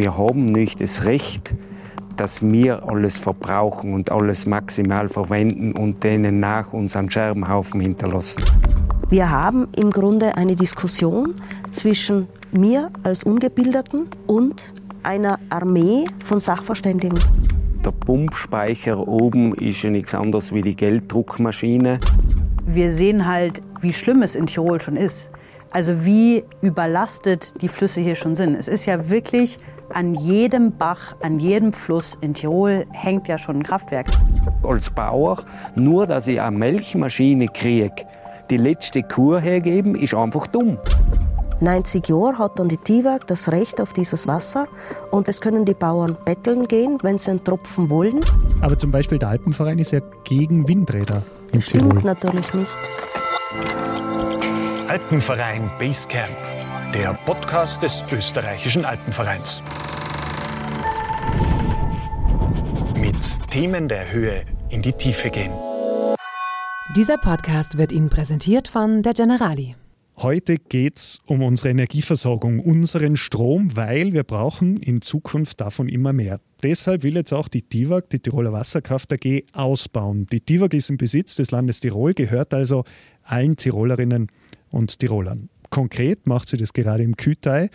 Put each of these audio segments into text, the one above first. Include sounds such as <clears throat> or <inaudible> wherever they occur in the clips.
Wir haben nicht das Recht, dass wir alles verbrauchen und alles maximal verwenden und denen nach uns am Scherbenhaufen hinterlassen. Wir haben im Grunde eine Diskussion zwischen mir als Ungebildeten und einer Armee von Sachverständigen. Der Pumpspeicher oben ist ja nichts anderes wie die Gelddruckmaschine. Wir sehen halt, wie schlimm es in Tirol schon ist. Also wie überlastet die Flüsse hier schon sind. Es ist ja wirklich an jedem Bach, an jedem Fluss in Tirol hängt ja schon ein Kraftwerk. Als Bauer, nur dass ich eine Melkmaschine kriege, die letzte Kur hergeben, ist einfach dumm. 90 Jahre hat dann die TIWAG das Recht auf dieses Wasser und es können die Bauern betteln gehen, wenn sie einen Tropfen wollen. Aber zum Beispiel der Alpenverein ist ja gegen Windräder. Das stimmt natürlich nicht. Alpenverein Basecamp der Podcast des österreichischen Alpenvereins. Mit Themen der Höhe in die Tiefe gehen. Dieser Podcast wird Ihnen präsentiert von der Generali. Heute geht es um unsere Energieversorgung, unseren Strom, weil wir brauchen in Zukunft davon immer mehr. Deshalb will jetzt auch die TIWAG, die Tiroler Wasserkraft AG, ausbauen. Die TIWAG ist im Besitz des Landes Tirol, gehört also allen Tirolerinnen und Tirolern. Konkret macht sie das gerade im Kütei.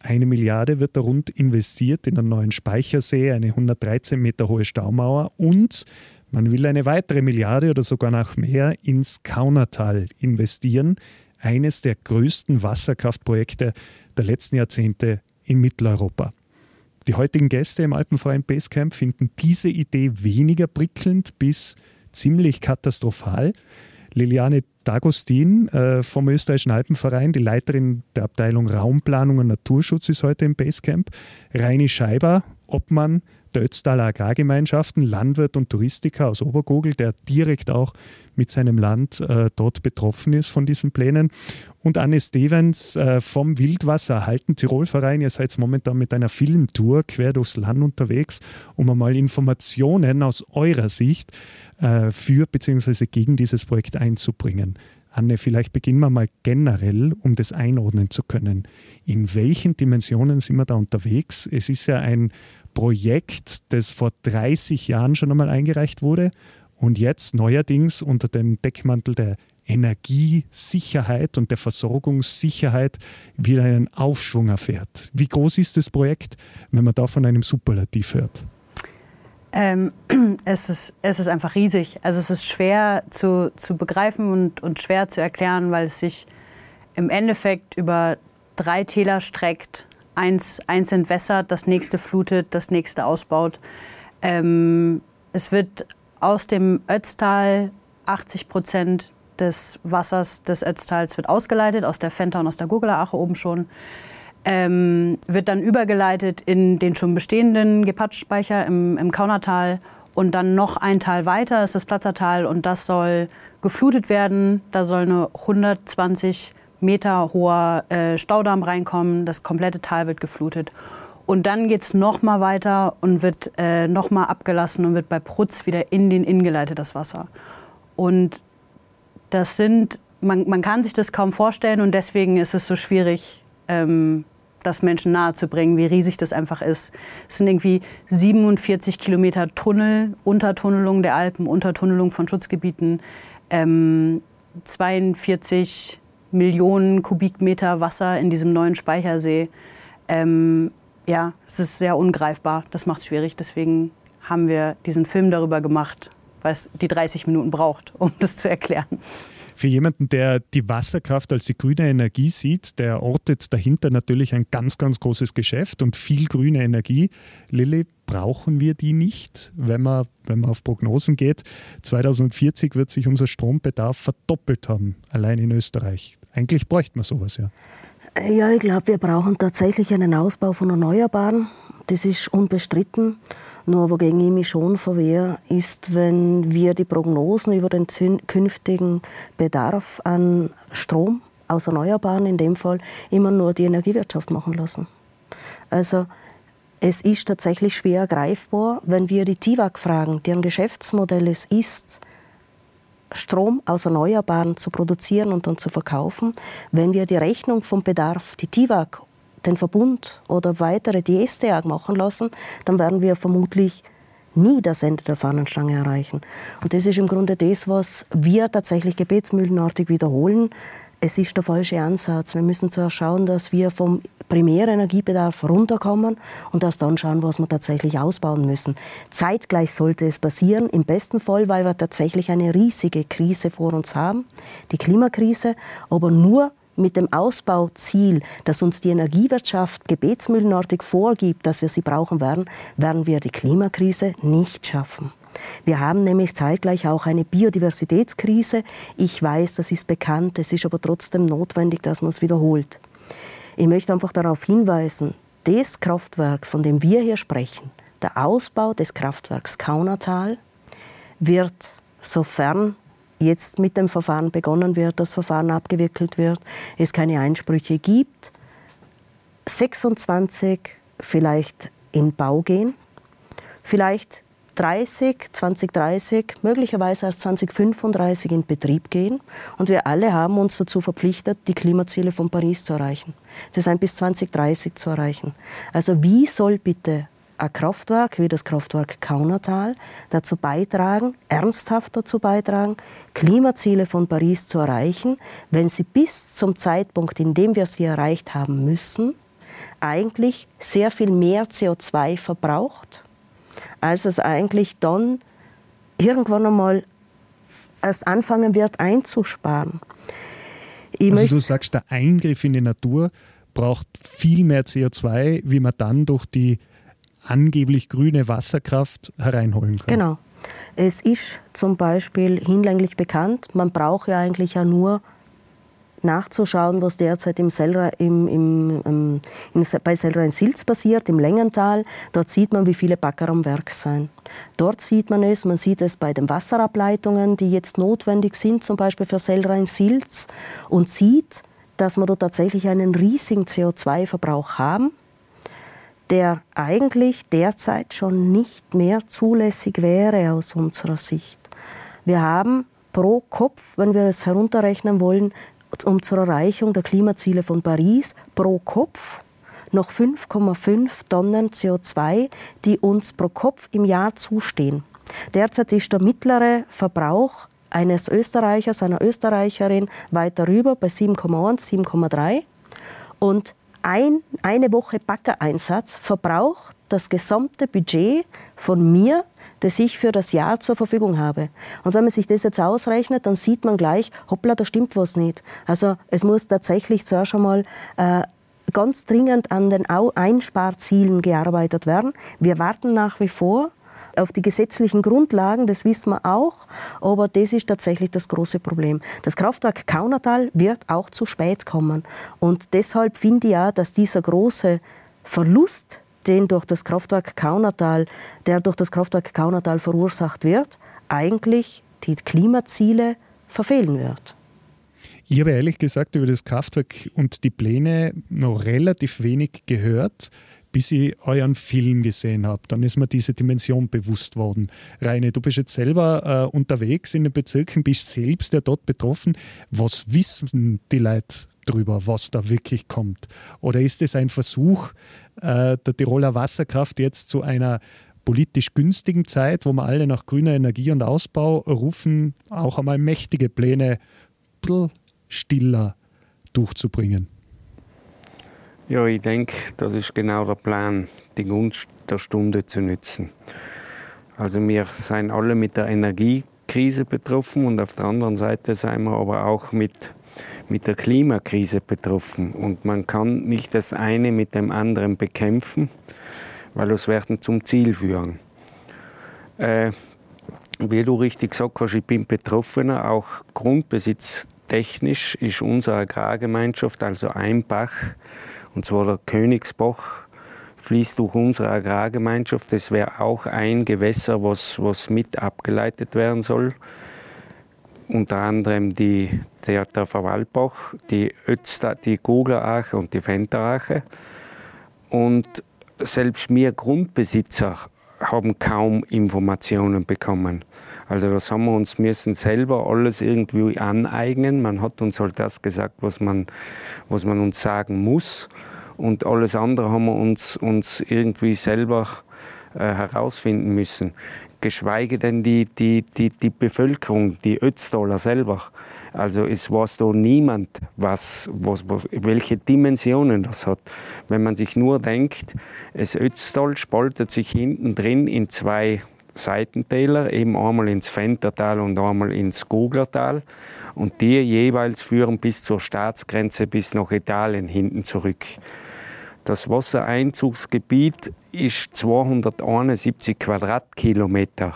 Eine Milliarde wird da rund investiert in einen neuen Speichersee, eine 113 Meter hohe Staumauer und man will eine weitere Milliarde oder sogar noch mehr ins Kaunertal investieren, eines der größten Wasserkraftprojekte der letzten Jahrzehnte in Mitteleuropa. Die heutigen Gäste im Alpenverein Basecamp finden diese Idee weniger prickelnd bis ziemlich katastrophal. Liliane D'Agostin äh, vom Österreichischen Alpenverein, die Leiterin der Abteilung Raumplanung und Naturschutz, ist heute im Basecamp. Reini Scheiber, Obmann der Ötztaler Agrargemeinschaften, Landwirt und Touristiker aus Obergogel, der direkt auch mit seinem Land äh, dort betroffen ist von diesen Plänen. Und Anne Stevens äh, vom Wildwasser erhalten Tirolverein. Ihr seid momentan mit einer Filmtour quer durchs Land unterwegs, um einmal Informationen aus eurer Sicht äh, für bzw. gegen dieses Projekt einzubringen. Anne, vielleicht beginnen wir mal generell, um das einordnen zu können. In welchen Dimensionen sind wir da unterwegs? Es ist ja ein Projekt, das vor 30 Jahren schon einmal eingereicht wurde und jetzt neuerdings unter dem Deckmantel der Energiesicherheit und der Versorgungssicherheit wieder einen Aufschwung erfährt. Wie groß ist das Projekt, wenn man da von einem Superlativ hört? Ähm, <clears throat> es, ist, es ist einfach riesig. Also es ist schwer zu, zu begreifen und, und schwer zu erklären, weil es sich im Endeffekt über drei Täler streckt eins, eins entwässert, das nächste flutet, das nächste ausbaut. Ähm, es wird aus dem Ötztal 80 Prozent des Wassers des Ötztals wird ausgeleitet, aus der Fenta und aus der Gurgler oben schon. Ähm, wird dann übergeleitet in den schon bestehenden Gepatschspeicher im, im Kaunertal und dann noch ein Tal weiter ist das Platzertal und das soll geflutet werden. Da soll eine 120 Meter hoher äh, Staudamm reinkommen, das komplette Tal wird geflutet. Und dann geht es nochmal weiter und wird äh, nochmal abgelassen und wird bei Prutz wieder in den Inn geleitet, das Wasser. Und das sind, man, man kann sich das kaum vorstellen und deswegen ist es so schwierig, ähm, das Menschen nahezubringen, wie riesig das einfach ist. Es sind irgendwie 47 Kilometer Tunnel, Untertunnelung der Alpen, Untertunnelung von Schutzgebieten, ähm, 42 Millionen Kubikmeter Wasser in diesem neuen Speichersee. Ähm, ja, es ist sehr ungreifbar. Das macht es schwierig. Deswegen haben wir diesen Film darüber gemacht, weil es die 30 Minuten braucht, um <laughs> das zu erklären. Für jemanden, der die Wasserkraft als die grüne Energie sieht, der ortet dahinter natürlich ein ganz, ganz großes Geschäft und viel grüne Energie. Lilly, brauchen wir die nicht, wenn man, wenn man auf Prognosen geht? 2040 wird sich unser Strombedarf verdoppelt haben, allein in Österreich. Eigentlich bräuchte man sowas ja. Ja, ich glaube, wir brauchen tatsächlich einen Ausbau von Erneuerbaren. Das ist unbestritten. Nur wogegen ich mich schon verwehre, ist, wenn wir die Prognosen über den künftigen Bedarf an Strom aus Erneuerbaren in dem Fall immer nur die Energiewirtschaft machen lassen. Also es ist tatsächlich schwer greifbar, wenn wir die TIWAG fragen, deren Geschäftsmodell es ist, Strom aus Erneuerbaren zu produzieren und dann zu verkaufen, wenn wir die Rechnung vom Bedarf, die TIWAG den Verbund oder weitere die SDA machen lassen, dann werden wir vermutlich nie das Ende der Fahnenstange erreichen. Und das ist im Grunde das, was wir tatsächlich gebetsmühlenartig wiederholen. Es ist der falsche Ansatz. Wir müssen zwar schauen, dass wir vom Primärenergiebedarf runterkommen und erst dann schauen, was wir tatsächlich ausbauen müssen. Zeitgleich sollte es passieren, im besten Fall, weil wir tatsächlich eine riesige Krise vor uns haben, die Klimakrise, aber nur mit dem Ausbauziel, das uns die Energiewirtschaft gebetsmühlenartig vorgibt, dass wir sie brauchen werden, werden wir die Klimakrise nicht schaffen. Wir haben nämlich zeitgleich auch eine Biodiversitätskrise. Ich weiß, das ist bekannt, es ist aber trotzdem notwendig, dass man es wiederholt. Ich möchte einfach darauf hinweisen, das Kraftwerk, von dem wir hier sprechen, der Ausbau des Kraftwerks Kaunertal, wird, sofern jetzt mit dem Verfahren begonnen wird, das Verfahren abgewickelt wird, es keine Einsprüche gibt, 26 vielleicht in Bau gehen, vielleicht 30, 2030, möglicherweise erst 2035 in Betrieb gehen. Und wir alle haben uns dazu verpflichtet, die Klimaziele von Paris zu erreichen. Das heißt, bis 2030 zu erreichen. Also wie soll bitte ein Kraftwerk wie das Kraftwerk Kaunertal dazu beitragen, ernsthaft dazu beitragen, Klimaziele von Paris zu erreichen, wenn sie bis zum Zeitpunkt, in dem wir sie erreicht haben müssen, eigentlich sehr viel mehr CO2 verbraucht, als es eigentlich dann irgendwann einmal erst anfangen wird einzusparen. Ich also du sagst, der Eingriff in die Natur braucht viel mehr CO2, wie man dann durch die angeblich grüne Wasserkraft hereinholen kann. Genau. Es ist zum Beispiel hinlänglich bekannt, man braucht ja eigentlich ja nur nachzuschauen, was derzeit im Selra, im, im, im, in, bei Selra in Silz passiert, im Längental. Dort sieht man, wie viele Bagger am Werk sind. Dort sieht man es, man sieht es bei den Wasserableitungen, die jetzt notwendig sind, zum Beispiel für Selra in Silz, und sieht, dass wir dort tatsächlich einen riesigen CO2-Verbrauch haben der eigentlich derzeit schon nicht mehr zulässig wäre aus unserer Sicht. Wir haben pro Kopf, wenn wir es herunterrechnen wollen, um zur Erreichung der Klimaziele von Paris, pro Kopf noch 5,5 Tonnen CO2, die uns pro Kopf im Jahr zustehen. Derzeit ist der mittlere Verbrauch eines Österreichers, einer Österreicherin weit darüber bei 7,1, 7,3. Und ein, eine Woche Backereinsatz verbraucht das gesamte Budget von mir, das ich für das Jahr zur Verfügung habe. Und wenn man sich das jetzt ausrechnet, dann sieht man gleich, hoppla, da stimmt was nicht. Also es muss tatsächlich zuerst einmal äh, ganz dringend an den Einsparzielen gearbeitet werden. Wir warten nach wie vor auf die gesetzlichen Grundlagen, das wissen wir auch, aber das ist tatsächlich das große Problem. Das Kraftwerk Kaunertal wird auch zu spät kommen und deshalb finde ich ja, dass dieser große Verlust, den durch das Kraftwerk Kaunertal, der durch das Kraftwerk Kaunertal verursacht wird, eigentlich die Klimaziele verfehlen wird. Ich habe ehrlich gesagt über das Kraftwerk und die Pläne noch relativ wenig gehört bis ich euren Film gesehen habe. Dann ist mir diese Dimension bewusst worden. Reine, du bist jetzt selber äh, unterwegs in den Bezirken, bist selbst ja dort betroffen. Was wissen die Leute darüber, was da wirklich kommt? Oder ist es ein Versuch äh, der Tiroler Wasserkraft jetzt zu einer politisch günstigen Zeit, wo wir alle nach grüner Energie und Ausbau rufen, auch einmal mächtige Pläne stiller durchzubringen? Ja, ich denke, das ist genau der Plan, die Gunst der Stunde zu nutzen. Also wir sind alle mit der Energiekrise betroffen und auf der anderen Seite sind wir aber auch mit, mit der Klimakrise betroffen. Und man kann nicht das eine mit dem anderen bekämpfen, weil es werden zum Ziel führen. Äh, wie du richtig gesagt hast, ich bin Betroffener, auch grundbesitztechnisch ist unsere Agrargemeinschaft, also ein Bach, und zwar der Königsbach fließt durch unsere Agrargemeinschaft. Das wäre auch ein Gewässer, was, was mit abgeleitet werden soll. Unter anderem die, der, der die Ötzta, die Goglerache und die Fenterache. Und selbst wir Grundbesitzer haben kaum Informationen bekommen. Also das haben wir uns müssen selber alles irgendwie aneignen. Man hat uns halt das gesagt, was man, was man uns sagen muss. und alles andere haben wir uns, uns irgendwie selber äh, herausfinden müssen. Geschweige denn die, die, die, die Bevölkerung, die Ötztaler selber. Also es weiß da niemand, was, was, welche Dimensionen das hat. Wenn man sich nur denkt, das Ötztal spaltet sich hinten drin in zwei Seitentäler, eben einmal ins Fentertal und einmal ins Guglertal. Und die jeweils führen bis zur Staatsgrenze, bis nach Italien hinten zurück. Das Wassereinzugsgebiet ist 271 Quadratkilometer.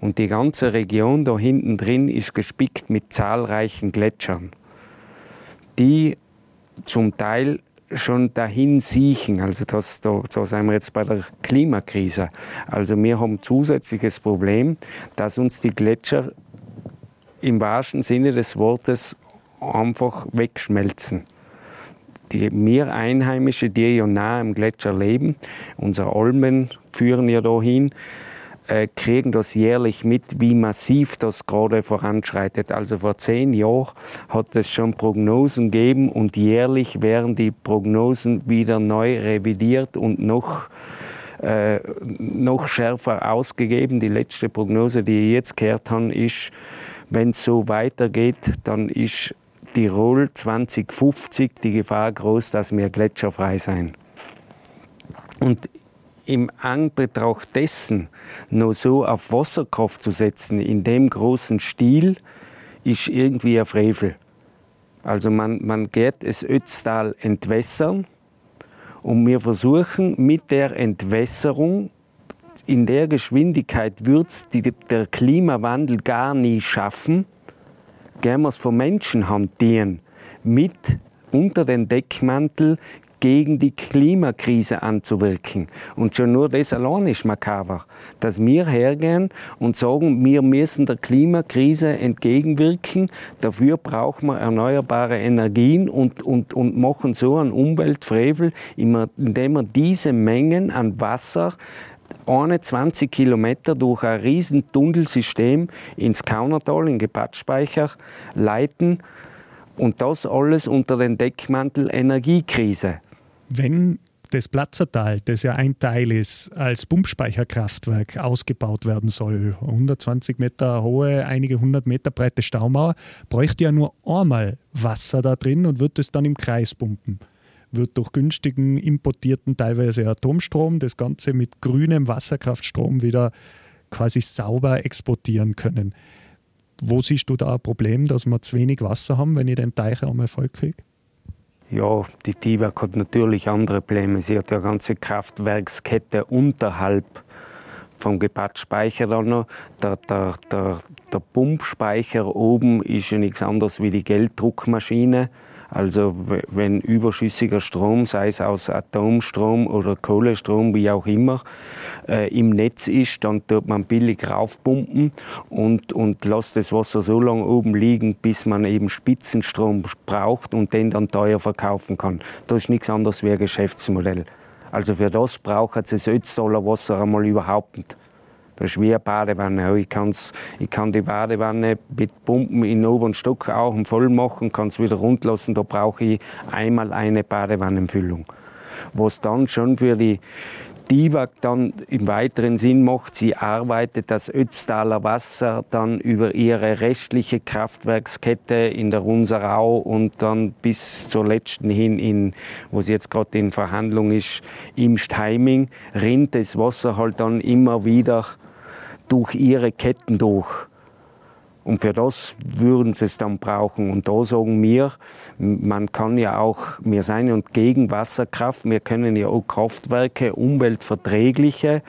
Und die ganze Region da hinten drin ist gespickt mit zahlreichen Gletschern, die zum Teil schon dahin siechen. Also das, da, da sind wir jetzt bei der Klimakrise. Also wir haben ein zusätzliches Problem, dass uns die Gletscher im wahrsten Sinne des Wortes einfach wegschmelzen. Die, wir Einheimische, die ja nahe am Gletscher leben, unsere Almen führen ja dahin, äh, kriegen das jährlich mit, wie massiv das gerade voranschreitet. Also vor zehn Jahren hat es schon Prognosen gegeben und jährlich werden die Prognosen wieder neu revidiert und noch äh, noch schärfer ausgegeben. Die letzte Prognose, die ich jetzt gehört habe, ist, wenn es so weitergeht, dann ist Tirol 2050 die Gefahr groß, dass wir gletscherfrei sein. Und im Anbetracht dessen noch so auf Wasserkraft zu setzen, in dem großen Stil, ist irgendwie ein Frevel. Also man, man geht das Ötztal entwässern und wir versuchen mit der Entwässerung in der Geschwindigkeit es der Klimawandel gar nie schaffen, gehen wir es von Menschen hantieren, mit unter den Deckmantel gegen die Klimakrise anzuwirken. Und schon nur das allein ist makaber, dass wir hergehen und sagen, wir müssen der Klimakrise entgegenwirken, dafür brauchen wir erneuerbare Energien und, und, und machen so einen Umweltfrevel, indem wir diese Mengen an Wasser 21 Kilometer durch ein riesen Tunnelsystem ins Kaunertal, in Gepattspeicher, leiten. Und das alles unter den Deckmantel Energiekrise wenn das Platzertal, das ja ein Teil ist, als Pumpspeicherkraftwerk ausgebaut werden soll, 120 Meter hohe, einige hundert Meter breite Staumauer, bräuchte ja nur einmal Wasser da drin und wird es dann im Kreis pumpen. Wird durch günstigen importierten, teilweise Atomstrom, das Ganze mit grünem Wasserkraftstrom wieder quasi sauber exportieren können. Wo siehst du da ein Problem, dass wir zu wenig Wasser haben, wenn ich den Teich einmal voll kriege? Ja, die TIWAG hat natürlich andere Probleme. Sie hat ja eine ganze Kraftwerkskette unterhalb vom Gepattspeicher dann noch. Der, der, der, der Pumpspeicher oben ist ja nichts anderes wie die Gelddruckmaschine. Also wenn überschüssiger Strom, sei es aus Atomstrom oder Kohlestrom, wie auch immer, äh, im Netz ist, dann tut man billig raufpumpen und, und lässt das Wasser so lange oben liegen, bis man eben Spitzenstrom braucht und den dann teuer verkaufen kann. Das ist nichts anderes wie ein Geschäftsmodell. Also für das braucht es das Ötztaler Wasser einmal überhaupt nicht. Das ist wie eine Badewanne. Ich, kann's, ich kann die Badewanne mit Pumpen in oberen Stock auch voll machen, kann es wieder rundlassen. Da brauche ich einmal eine Badewannenfüllung. Was dann schon für die DIVAG dann im weiteren Sinn macht, sie arbeitet das Ötztaler Wasser dann über ihre restliche Kraftwerkskette in der Runserau und dann bis zur letzten hin, in, wo sie jetzt gerade in Verhandlung ist, im Steiming, rinnt das Wasser halt dann immer wieder durch ihre Ketten durch. Und für das würden sie es dann brauchen. Und da sagen wir, man kann ja auch, wir sind ja gegen Wasserkraft, wir können ja auch Kraftwerke, umweltverträgliche,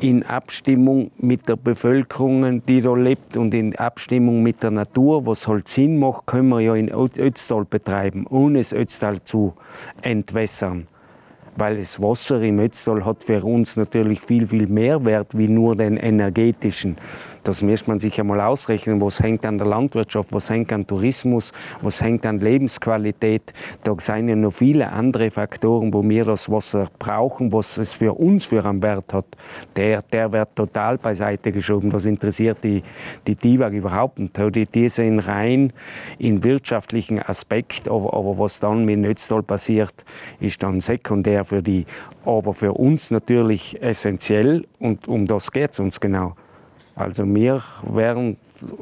in Abstimmung mit der Bevölkerung, die da lebt und in Abstimmung mit der Natur, was halt Sinn macht, können wir ja in Ötztal betreiben, ohne das Ötztal zu entwässern. Weil das Wasser im Ötztal hat für uns natürlich viel, viel mehr Wert wie nur den energetischen. Das müsste man sich einmal ausrechnen, was hängt an der Landwirtschaft, was hängt an Tourismus, was hängt an Lebensqualität. Da sind ja noch viele andere Faktoren, wo wir das Wasser brauchen, was es für uns für einen Wert hat. Der, der wird total beiseite geschoben. Das interessiert die, die DIVAG überhaupt nicht. Die, die sind rein in wirtschaftlichen Aspekt, aber, aber was dann mit Nötztal passiert, ist dann sekundär für die, aber für uns natürlich essentiell und um das geht es uns genau. Also wir werden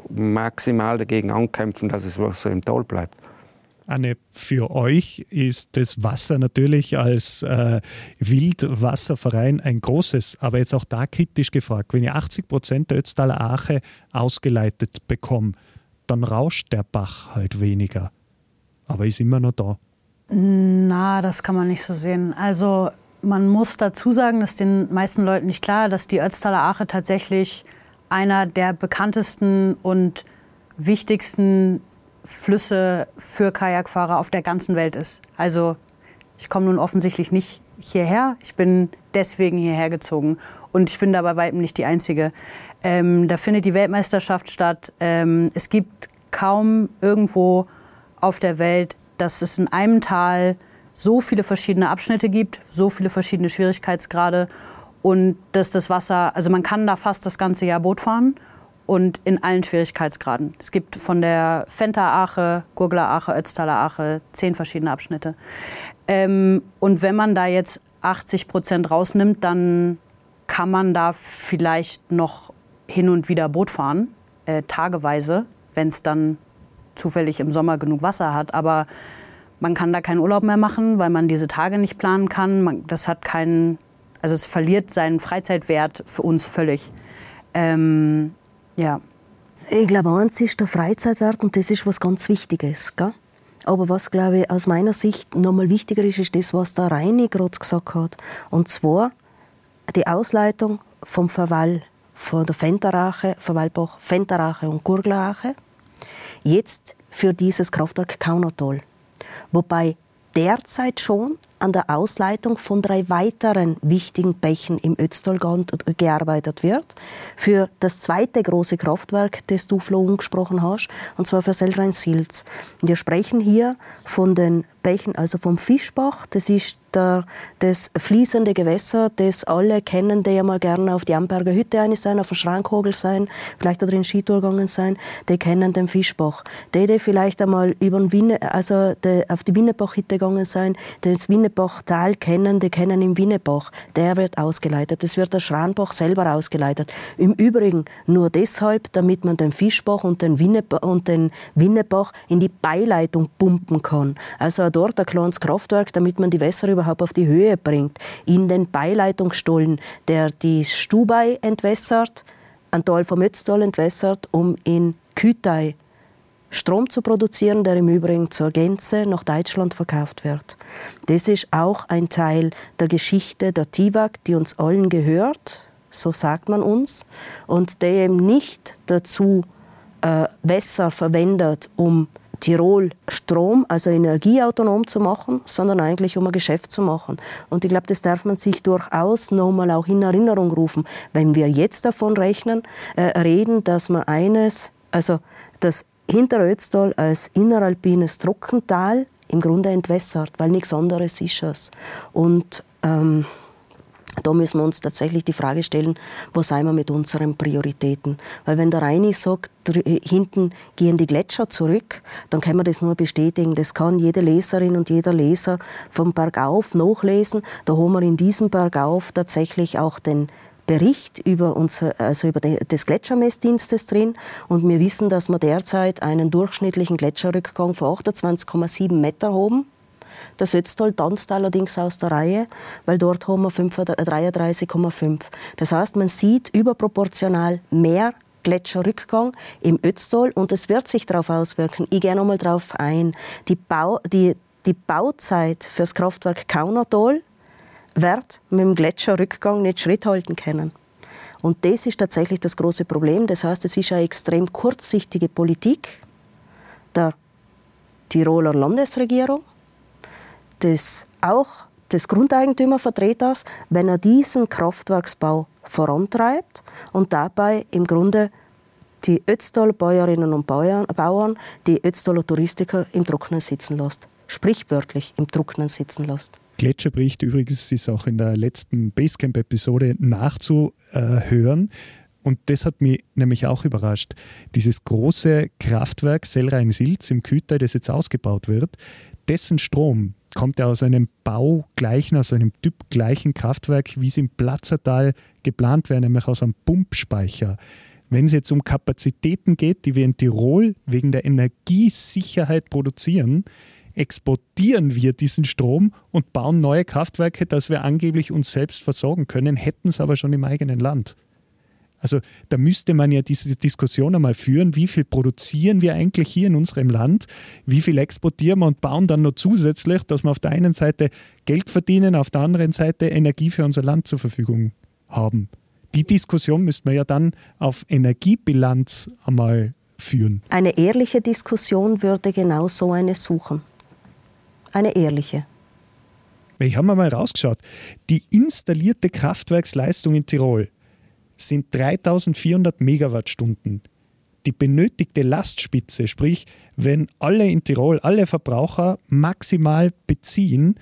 maximal dagegen ankämpfen, dass das Wasser im Tal bleibt. Anne, für euch ist das Wasser natürlich als äh, Wildwasserverein ein großes, aber jetzt auch da kritisch gefragt. Wenn ihr 80 Prozent der Ötztaler Ache ausgeleitet bekommt, dann rauscht der Bach halt weniger. Aber ist immer noch da. Na, das kann man nicht so sehen. Also man muss dazu sagen, dass den meisten Leuten nicht klar, dass die Ötztaler Ache tatsächlich einer der bekanntesten und wichtigsten Flüsse für Kajakfahrer auf der ganzen Welt ist. Also ich komme nun offensichtlich nicht hierher, ich bin deswegen hierher gezogen und ich bin da bei weitem nicht die Einzige. Ähm, da findet die Weltmeisterschaft statt. Ähm, es gibt kaum irgendwo auf der Welt, dass es in einem Tal so viele verschiedene Abschnitte gibt, so viele verschiedene Schwierigkeitsgrade und dass das Wasser, also man kann da fast das ganze Jahr Boot fahren und in allen Schwierigkeitsgraden. Es gibt von der Fenta-Ache, Gurgler-Ache, Ötztaler Ache zehn verschiedene Abschnitte. Ähm, und wenn man da jetzt 80 Prozent rausnimmt, dann kann man da vielleicht noch hin und wieder Boot fahren, äh, tageweise, wenn es dann zufällig im Sommer genug Wasser hat. Aber man kann da keinen Urlaub mehr machen, weil man diese Tage nicht planen kann. Man, das hat keinen also es verliert seinen Freizeitwert für uns völlig. Ähm, ja. Ich glaube, eins ist der Freizeitwert und das ist was ganz Wichtiges. Gell? Aber was, glaube ich, aus meiner Sicht nochmal wichtiger ist, ist das, was der Reini gerade gesagt hat. Und zwar die Ausleitung vom Verwall von der Fenterache, Verwallbach, Fenterache und Gurglerache, jetzt für dieses Kraftwerk Kaunertal. Wobei derzeit schon an der Ausleitung von drei weiteren wichtigen Bächen im Ötztalgand gearbeitet wird. Für das zweite große Kraftwerk, das du, Flo, angesprochen hast, und zwar für Selrein-Silz. Wir sprechen hier von den Bächen, also vom Fischbach. Das ist der, das fließende Gewässer, das alle kennen, die ja mal gerne auf die Amberger Hütte eine sein, auf dem Schrankhogel sein, vielleicht da drin Skitour gegangen sein, die kennen den Fischbach. Die, die vielleicht einmal über den Wiener, also die, auf die Wienerbach-Hütte gegangen sein, das Wienerbach-Tal kennen, die kennen im Wienerbach. Der wird ausgeleitet. Das wird der Schranbach selber ausgeleitet. Im Übrigen nur deshalb, damit man den Fischbach und den, Wienebach, und den Wienebach in die Beileitung pumpen kann. Also dort ein kleines Kraftwerk, damit man die Wässer überhaupt auf die Höhe bringt. In den Beileitungsstollen, der die Stubai entwässert, ein Teil vom Ötztal entwässert, um in Kütei Strom zu produzieren, der im Übrigen zur Gänze nach Deutschland verkauft wird. Das ist auch ein Teil der Geschichte der TIWAG, die uns allen gehört, so sagt man uns, und der eben nicht dazu äh, Wässer verwendet, um Tirol Strom, also energieautonom zu machen, sondern eigentlich um ein Geschäft zu machen. Und ich glaube, das darf man sich durchaus nochmal auch in Erinnerung rufen, wenn wir jetzt davon rechnen, äh, reden, dass man eines, also das Hinterötztal als inneralpines Trockental im Grunde entwässert, weil nichts anderes ist es. Und ähm, da müssen wir uns tatsächlich die Frage stellen, wo sind wir mit unseren Prioritäten? Weil wenn der Reini sagt, äh, hinten gehen die Gletscher zurück, dann kann man das nur bestätigen. Das kann jede Leserin und jeder Leser vom Bergauf nachlesen. Da haben wir in diesem Bergauf tatsächlich auch den Bericht über, unser, also über des Gletschermessdienstes drin und wir wissen, dass wir derzeit einen durchschnittlichen Gletscherrückgang von 28,7 Meter haben das Ötztal tanzt allerdings aus der Reihe, weil dort haben wir 33,5. Das heißt, man sieht überproportional mehr Gletscherrückgang im Ötztal und es wird sich darauf auswirken. Ich gehe nochmal darauf ein. Die, Bau, die, die Bauzeit für das Kraftwerk Kaunertal wird mit dem Gletscherrückgang nicht Schritt halten können. Und das ist tatsächlich das große Problem. Das heißt, es ist eine extrem kurzsichtige Politik der Tiroler Landesregierung, das auch des Grundeigentümervertreters, wenn er diesen Kraftwerksbau vorantreibt und dabei im Grunde die Ötztaler Bäuerinnen und Bauern, die Ötztaler Touristiker im Trockenen sitzen lässt. Sprichwörtlich im Trockenen sitzen lässt. Gletscherbericht übrigens ist auch in der letzten Basecamp-Episode nachzuhören. Und das hat mich nämlich auch überrascht. Dieses große Kraftwerk Sellrhein-Silz im Küter, das jetzt ausgebaut wird, dessen Strom kommt ja aus einem baugleichen, aus einem typgleichen Kraftwerk, wie es im Platzertal geplant wäre, nämlich aus einem Pumpspeicher. Wenn es jetzt um Kapazitäten geht, die wir in Tirol wegen der Energiesicherheit produzieren, exportieren wir diesen Strom und bauen neue Kraftwerke, dass wir angeblich uns selbst versorgen können, hätten es aber schon im eigenen Land. Also da müsste man ja diese Diskussion einmal führen, wie viel produzieren wir eigentlich hier in unserem Land, wie viel exportieren wir und bauen dann noch zusätzlich, dass wir auf der einen Seite Geld verdienen, auf der anderen Seite Energie für unser Land zur Verfügung haben. Die Diskussion müsste man ja dann auf Energiebilanz einmal führen. Eine ehrliche Diskussion würde genau so eine suchen. Eine ehrliche. Ich habe mal rausgeschaut. Die installierte Kraftwerksleistung in Tirol sind 3400 Megawattstunden. Die benötigte Lastspitze, sprich, wenn alle in Tirol, alle Verbraucher maximal beziehen,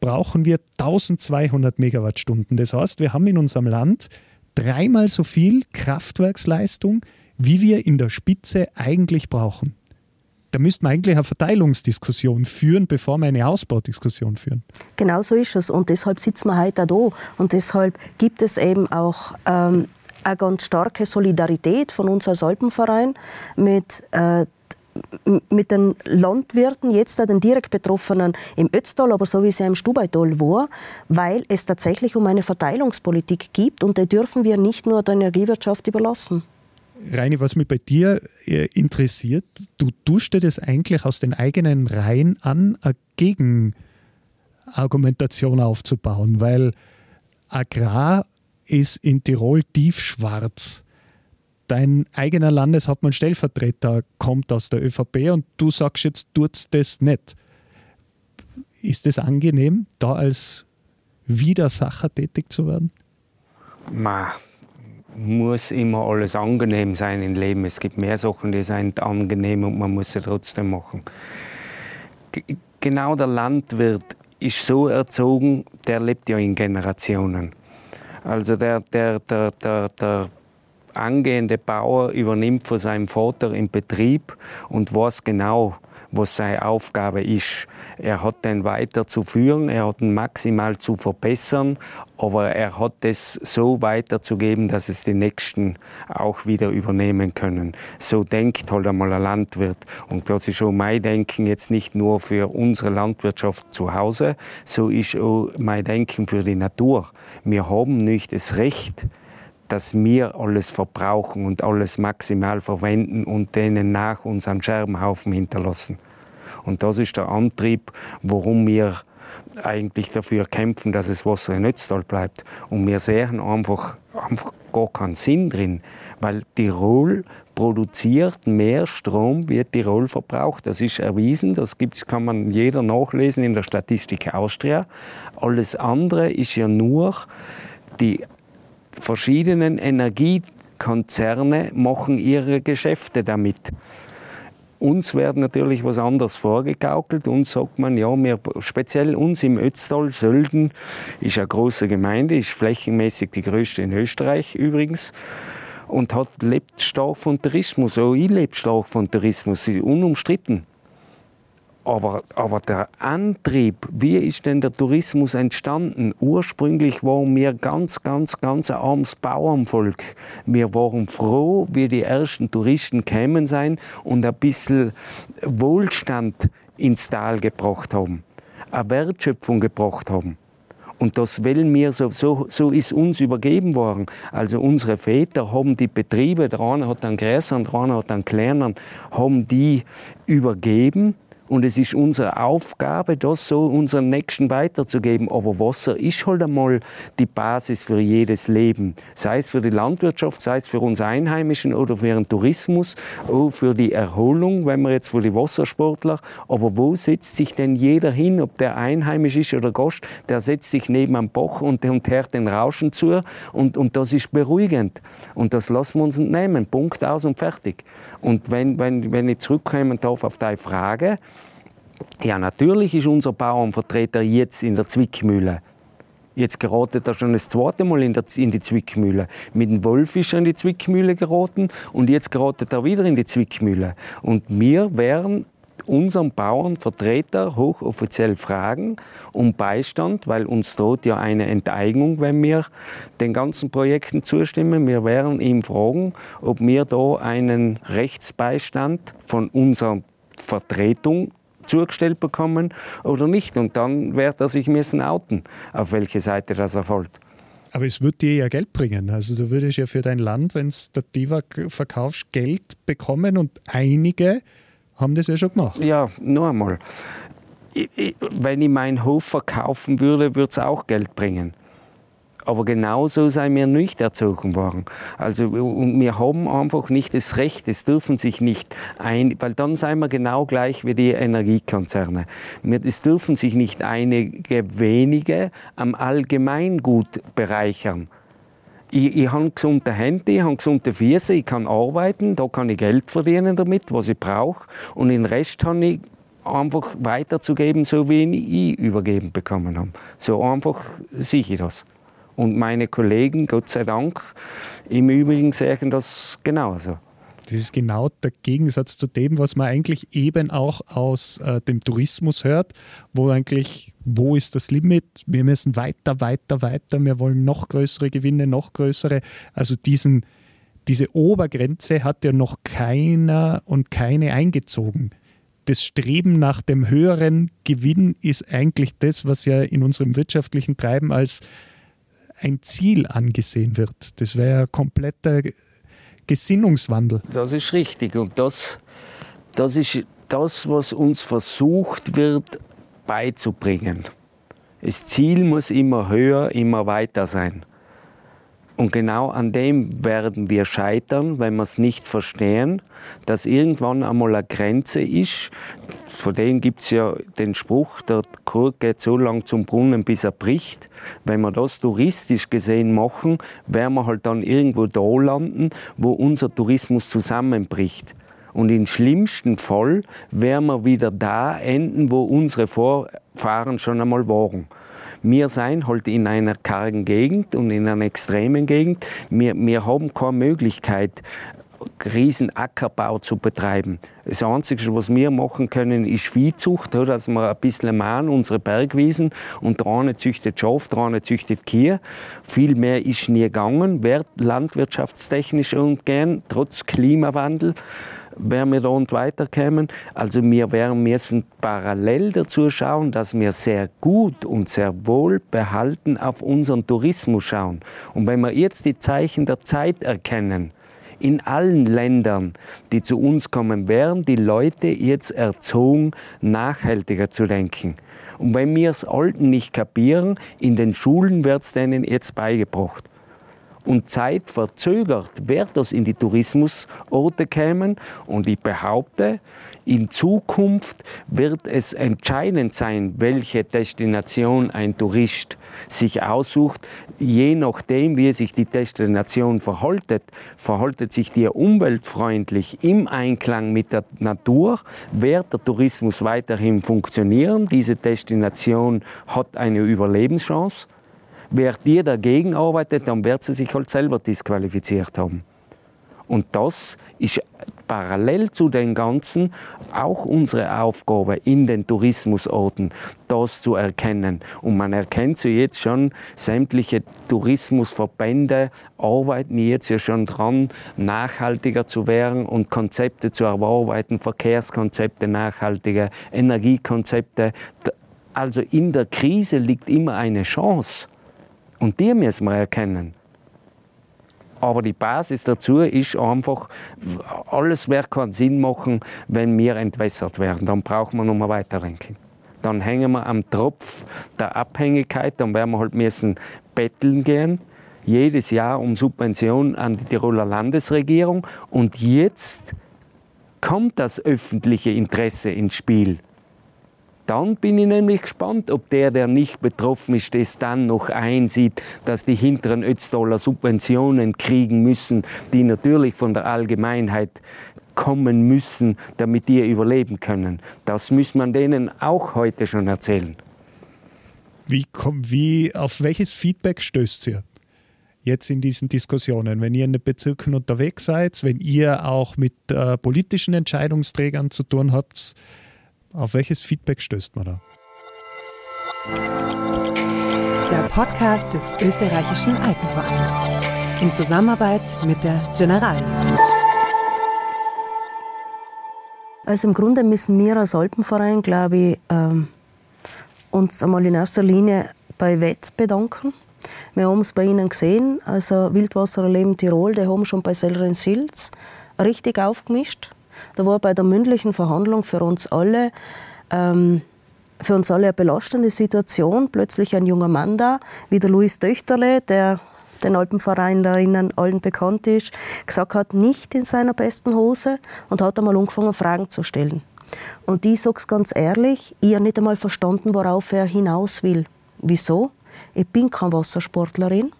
brauchen wir 1200 Megawattstunden. Das heißt, wir haben in unserem Land dreimal so viel Kraftwerksleistung, wie wir in der Spitze eigentlich brauchen. Da müsste man eigentlich eine Verteilungsdiskussion führen, bevor wir eine Ausbaudiskussion führen. Genau so ist es. Und deshalb sitzen wir heute da. Und deshalb gibt es eben auch ähm, eine ganz starke Solidarität von uns als Alpenverein mit äh, mit den Landwirten, jetzt den direkt Betroffenen im Ötztal, aber so wie es ja im Stubaital war, weil es tatsächlich um eine Verteilungspolitik gibt und die dürfen wir nicht nur der Energiewirtschaft überlassen. Reini, was mich bei dir äh, interessiert, du tust dir das eigentlich aus den eigenen Reihen an, eine Gegenargumentation aufzubauen, weil Agrar ist in Tirol tiefschwarz. Dein eigener Landeshauptmann Stellvertreter kommt aus der ÖVP und du sagst jetzt, tut das nicht. Ist es angenehm, da als Widersacher tätig zu werden? Ma, muss immer alles angenehm sein im Leben. Es gibt mehr Sachen, die sind angenehm und man muss sie trotzdem machen. G genau der Landwirt ist so erzogen, der lebt ja in Generationen. Also der, der, der, der, der angehende Bauer übernimmt von seinem Vater im Betrieb und weiß genau, was seine Aufgabe ist. Er hat den weiter zu führen, er hat ihn maximal zu verbessern, aber er hat es so weiterzugeben, dass es die Nächsten auch wieder übernehmen können. So denkt halt einmal ein Landwirt. Und das ist auch mein Denken jetzt nicht nur für unsere Landwirtschaft zu Hause, so ist auch mein Denken für die Natur. Wir haben nicht das Recht, dass wir alles verbrauchen und alles maximal verwenden und denen nach uns einen Scherbenhaufen hinterlassen. Und das ist der Antrieb, warum wir eigentlich dafür kämpfen, dass das Wasser in Ötztal bleibt. Und wir sehen einfach, einfach gar keinen Sinn drin, weil Tirol produziert mehr Strom, wie Tirol verbraucht. Das ist erwiesen, das gibt's, kann man jeder nachlesen in der Statistik Austria. Alles andere ist ja nur die verschiedenen Energiekonzerne machen ihre Geschäfte damit. Uns wird natürlich was anderes vorgegaukelt. Uns sagt man, ja, wir, speziell uns im Ötztal, Sölden ist eine große Gemeinde, ist flächenmäßig die größte in Österreich übrigens und hat, lebt stark von Tourismus. Auch ich lebe stark von Tourismus, unumstritten. Aber, aber der Antrieb, wie ist denn der Tourismus entstanden? Ursprünglich waren wir ganz, ganz, ganz ein armes Bauernvolk. Wir waren froh, wie die ersten Touristen kämen sein und ein bisschen Wohlstand ins Tal gebracht haben, eine Wertschöpfung gebracht haben. Und das wollen wir, so, so, so ist uns übergeben worden. Also unsere Väter haben die Betriebe, der eine hat einen größeren, der andere hat einen kleineren, haben die übergeben Und es ist unsere Aufgabe, das so unseren Nächsten weiterzugeben. Aber Wasser ist halt einmal die Basis für jedes Leben. Sei es für die Landwirtschaft, sei es für uns Einheimischen oder für den Tourismus, auch für die Erholung, wenn wir jetzt für die Wassersportler. Aber wo setzt sich denn jeder hin, ob der einheimisch ist oder Gast, der setzt sich neben am Bach und, und hört den Rauschen zu und, und das ist beruhigend. Und das lassen wir uns nicht nehmen. Punkt aus und fertig. Und wenn, wenn, wenn ich zurückkommen darf auf deine Frage, ja, natürlich ist unser Bauernvertreter jetzt in der Zwickmühle. Jetzt geratet er schon das zweite Mal in, der, in, die Zwickmühle. Mit dem Wolf ist er in die Zwickmühle geraten und jetzt geratet er wieder in die Zwickmühle. Und wir wären unseren Bauernvertreter hochoffiziell fragen um Beistand, weil uns droht ja eine Enteignung, wenn wir den ganzen Projekten zustimmen. Wir werden ihm fragen, ob wir da einen Rechtsbeistand von unserer Vertretung zugestellt bekommen oder nicht. Und dann wird er sich müssen outen, auf welche Seite das erfolgt. Aber es wird dir ja Geld bringen. Also du würdest ja für dein Land, wenn es der Divak verkaufst, Geld bekommen und einige haben das ja schon gemacht. Ja, nur einmal. wenn ich meinen Hof verkaufen würde, würde es auch Geld bringen. Aber genauso seien wir nicht erzogen worden. Also, wir haben einfach nicht das Recht, es dürfen sich nicht ein, weil dann seien wir genau gleich wie die Energiekonzerne. Es dürfen sich nicht einige wenige am Allgemeingut bereichern. Ich, ich habe gesunde Hände, ich habe gesunde Füße, ich kann arbeiten, da kann ich Geld verdienen damit, was ich brauche. Und den Rest habe ich einfach weiterzugeben, so wie ich übergeben bekommen habe. So einfach sehe ich das. Und meine Kollegen, Gott sei Dank, im Übrigen sehen das genauso. Das ist genau der Gegensatz zu dem, was man eigentlich eben auch aus äh, dem Tourismus hört, wo eigentlich, wo ist das Limit? Wir müssen weiter, weiter, weiter, wir wollen noch größere Gewinne, noch größere. Also diesen, diese Obergrenze hat ja noch keiner und keine eingezogen. Das Streben nach dem höheren Gewinn ist eigentlich das, was ja in unserem wirtschaftlichen Treiben als ein Ziel angesehen wird. Das wäre ja kompletter Gesinnungswandel. Das ist richtig. Und das, das ist das, was uns versucht wird beizubringen. Das Ziel muss immer höher, immer weiter sein. Und genau an dem werden wir scheitern, wenn wir es nicht verstehen, dass irgendwann einmal eine Grenze ist. Von denen gibt es ja den Spruch, der Krug geht so lang zum Brunnen, bis er bricht. Wenn wir das touristisch gesehen machen, werden wir halt dann irgendwo da landen, wo unser Tourismus zusammenbricht. Und im schlimmsten Fall werden wir wieder da enden, wo unsere Vorfahren schon einmal waren. Wir sind halt in einer kargen Gegend und in einer extremen Gegend. Wir, wir haben keine Möglichkeit, riesen Ackerbau zu betreiben. Das Einzige, was wir machen können, ist Viehzucht, dass wir ein bisschen machen, unsere Bergwiesen und dran züchtet Schaf, dran züchtet Kier. Viel mehr ist nie gegangen, landwirtschaftstechnisch und gern, trotz Klimawandel werden wir da und weiterkommen. Also wir werden müssen parallel dazu schauen, dass wir sehr gut und sehr wohl behalten auf unseren Tourismus schauen. Und wenn wir jetzt die Zeichen der Zeit erkennen, in allen Ländern, die zu uns kommen, werden die Leute jetzt erzogen, nachhaltiger zu denken. Und wenn wir es Alten nicht kapieren, in den Schulen wird es denen jetzt beigebracht und zeitverzögert wird das in die Tourismusorte kommen. Und ich behaupte, in Zukunft wird es entscheidend sein, welche Destination ein Tourist sich aussucht. Je nachdem, wie sich die Destination verhaltet, verhaltet sich die umweltfreundlich im Einklang mit der Natur, wird der Tourismus weiterhin funktionieren. Diese Destination hat eine Überlebenschance. Wer dir dagegen arbeitet, dann wird sie sich halt selber disqualifiziert haben. Und das ist parallel zu den Ganzen auch unsere Aufgabe in den Tourismusorten, das zu erkennen. Und man erkennt so jetzt schon, sämtliche Tourismusverbände arbeiten jetzt ja schon dran, nachhaltiger zu werden und Konzepte zu erarbeiten, Verkehrskonzepte, nachhaltige Energiekonzepte. Also in der Krise liegt immer eine Chance. Und die müssen wir erkennen. Aber die Basis dazu ist einfach, alles wird keinen Sinn machen, wenn wir entwässert werden. Dann brauchen wir nochmal weiterdenken. Dann hängen wir am Tropf der Abhängigkeit, dann werden wir halt müssen betteln gehen, jedes Jahr um Subventionen an die Tiroler Landesregierung. Und jetzt kommt das öffentliche Interesse ins Spiel. Dann bin ich nämlich gespannt, ob der, der nicht betroffen ist, das dann noch einsieht, dass die hinteren Ötztaler Subventionen kriegen müssen, die natürlich von der Allgemeinheit kommen müssen, damit die überleben können. Das muss man denen auch heute schon erzählen. Wie, wie, auf welches Feedback stößt ihr jetzt in diesen Diskussionen, wenn ihr in den Bezirken unterwegs seid, wenn ihr auch mit äh, politischen Entscheidungsträgern zu tun habt? Auf welches Feedback stößt man da? Der Podcast des österreichischen Alpenvereins in Zusammenarbeit mit der General. Also im Grunde müssen wir als Alpenverein, glaube ich, ähm, uns einmal in erster Linie bei WET bedanken. Wir haben es bei Ihnen gesehen, also Wildwasserleben Tirol, die haben schon bei Sellerin Silz richtig aufgemischt. Da war bei der mündlichen Verhandlung für uns alle, ähm, für uns alle eine belastende Situation. Plötzlich ein junger Mann da, wie der Luis Töchterle, der den Alpenverein da innen allen bekannt ist, gesagt hat, nicht in seiner besten Hose und hat einmal angefangen, Fragen zu stellen. Und ich sage es ganz ehrlich, ich habe nicht einmal verstanden, worauf er hinaus will. Wieso? Ich bin keine Wassersportlerin.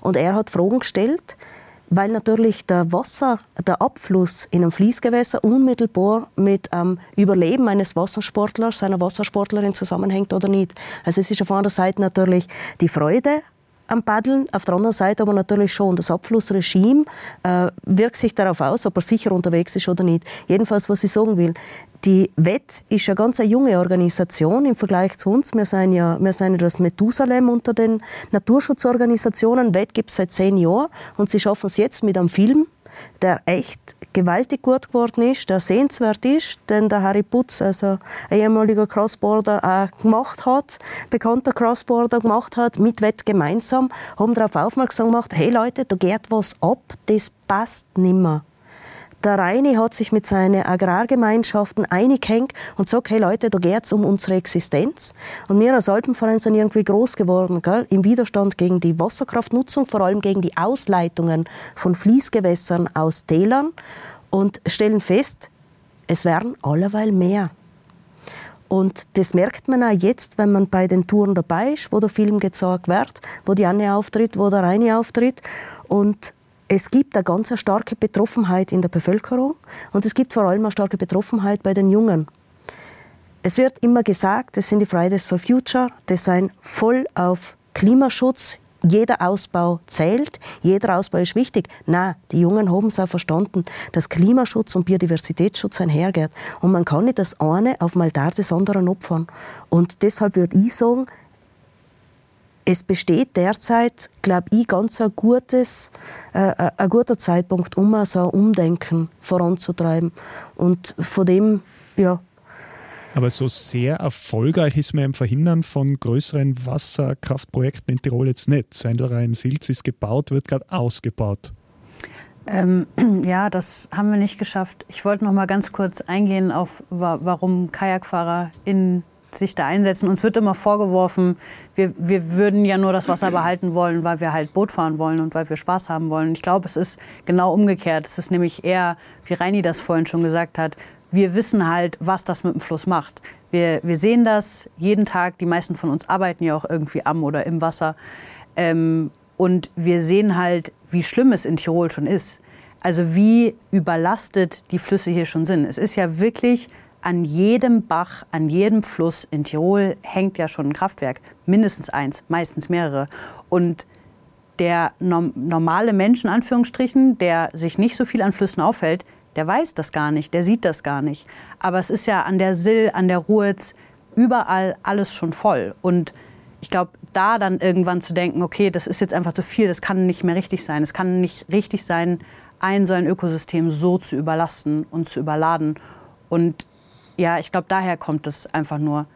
Und er hat Fragen gestellt, weil natürlich der Wasser, der Abfluss in einem Fließgewässer unmittelbar mit dem Überleben eines Wassersportlers, einer Wassersportlerin zusammenhängt oder nicht. Also es ist auf einer Seite natürlich die Freude am Paddeln, auf der anderen Seite aber natürlich schon das Abflussregime äh, wirkt sich darauf aus, ob er sicher unterwegs ist oder nicht. Jedenfalls, was ich sagen will, die WET ist eine ganz junge Organisation im Vergleich zu uns. Wir sind ja, wir sind ja das Methusalem unter den Naturschutzorganisationen. WET gibt es seit zehn Jahren und sie schaffen es jetzt mit einem Film, der echt gewaltig gut geworden ist, der sehenswert ist, den der Harry Putz, also ein ehemaliger Crossborder, auch gemacht hat, bekannter Crossborder gemacht hat, mit Wett gemeinsam, haben darauf aufmerksam gemacht, hey Leute, da geht was ab, das passt nimmer. Der Reini hat sich mit seinen Agrargemeinschaften eingehängt und sagt, hey Leute, da geht es um unsere Existenz. Und wir als Alpenverein sind irgendwie groß geworden, gell? im Widerstand gegen die Wasserkraftnutzung, vor allem gegen die Ausleitungen von Fließgewässern aus Tälern und stellen fest, es werden allerweil mehr. Und das merkt man auch jetzt, wenn man bei den Touren dabei ist, wo der Film gezeigt wird, wo die Anne auftritt, wo der Reini auftritt. Und es gibt eine ganz starke Betroffenheit in der Bevölkerung und es gibt vor allem eine starke Betroffenheit bei den Jungen. Es wird immer gesagt, das sind die Fridays for Future, das sind voll auf Klimaschutz. Jeder Ausbau zählt, jeder Ausbau ist wichtig. Nein, die Jungen haben es auch verstanden, dass Klimaschutz und Biodiversitätsschutz einhergeht. Und man kann nicht das eine auf dem des anderen opfern. Und deshalb würde ich sagen, es besteht derzeit, glaube ich, ganz ein, gutes, äh, äh, ein guter Zeitpunkt, um so ein Umdenken voranzutreiben. Und von dem, ja. Aber so sehr erfolgreich ist man im Verhindern von größeren Wasserkraftprojekten in Tirol jetzt nicht. Sendelrhein Silz ist gebaut, wird gerade ausgebaut. Ähm, <clears throat> ja, das haben wir nicht geschafft. Ich wollte noch mal ganz kurz eingehen auf, warum Kajakfahrer in sich da einsetzen. Uns wird immer vorgeworfen, wir, wir würden ja nur das Wasser <clears throat> behalten wollen, weil wir halt Boot fahren wollen und weil wir Spaß haben wollen. Ich glaube, es ist genau umgekehrt. Es ist nämlich eher, wie Reini das vorhin schon gesagt hat, wir wissen halt, was das mit dem Fluss macht. Wir, wir sehen das jeden Tag. Die meisten von uns arbeiten ja auch irgendwie am oder im Wasser. Ähm, und wir sehen halt, wie schlimm es in Tirol schon ist. Also wie überlastet die Flüsse hier schon sind. Es ist ja wirklich an jedem Bach, an jedem Fluss in Tirol hängt ja schon ein Kraftwerk. Mindestens eins, meistens mehrere. Und der normale Mensch, in Anführungsstrichen, der sich nicht so viel an Flüssen aufhält, der weiß das gar nicht, der sieht das gar nicht. Aber es ist ja an der Sill, an der Ruhetz, überall alles schon voll. Und ich glaube, da dann irgendwann zu denken, okay, das ist jetzt einfach zu viel, das kann nicht mehr richtig sein. Es kann nicht richtig sein, ein so ein Ökosystem so zu überlasten und zu überladen. Und ja, ich glaube, daher kommt es einfach nur.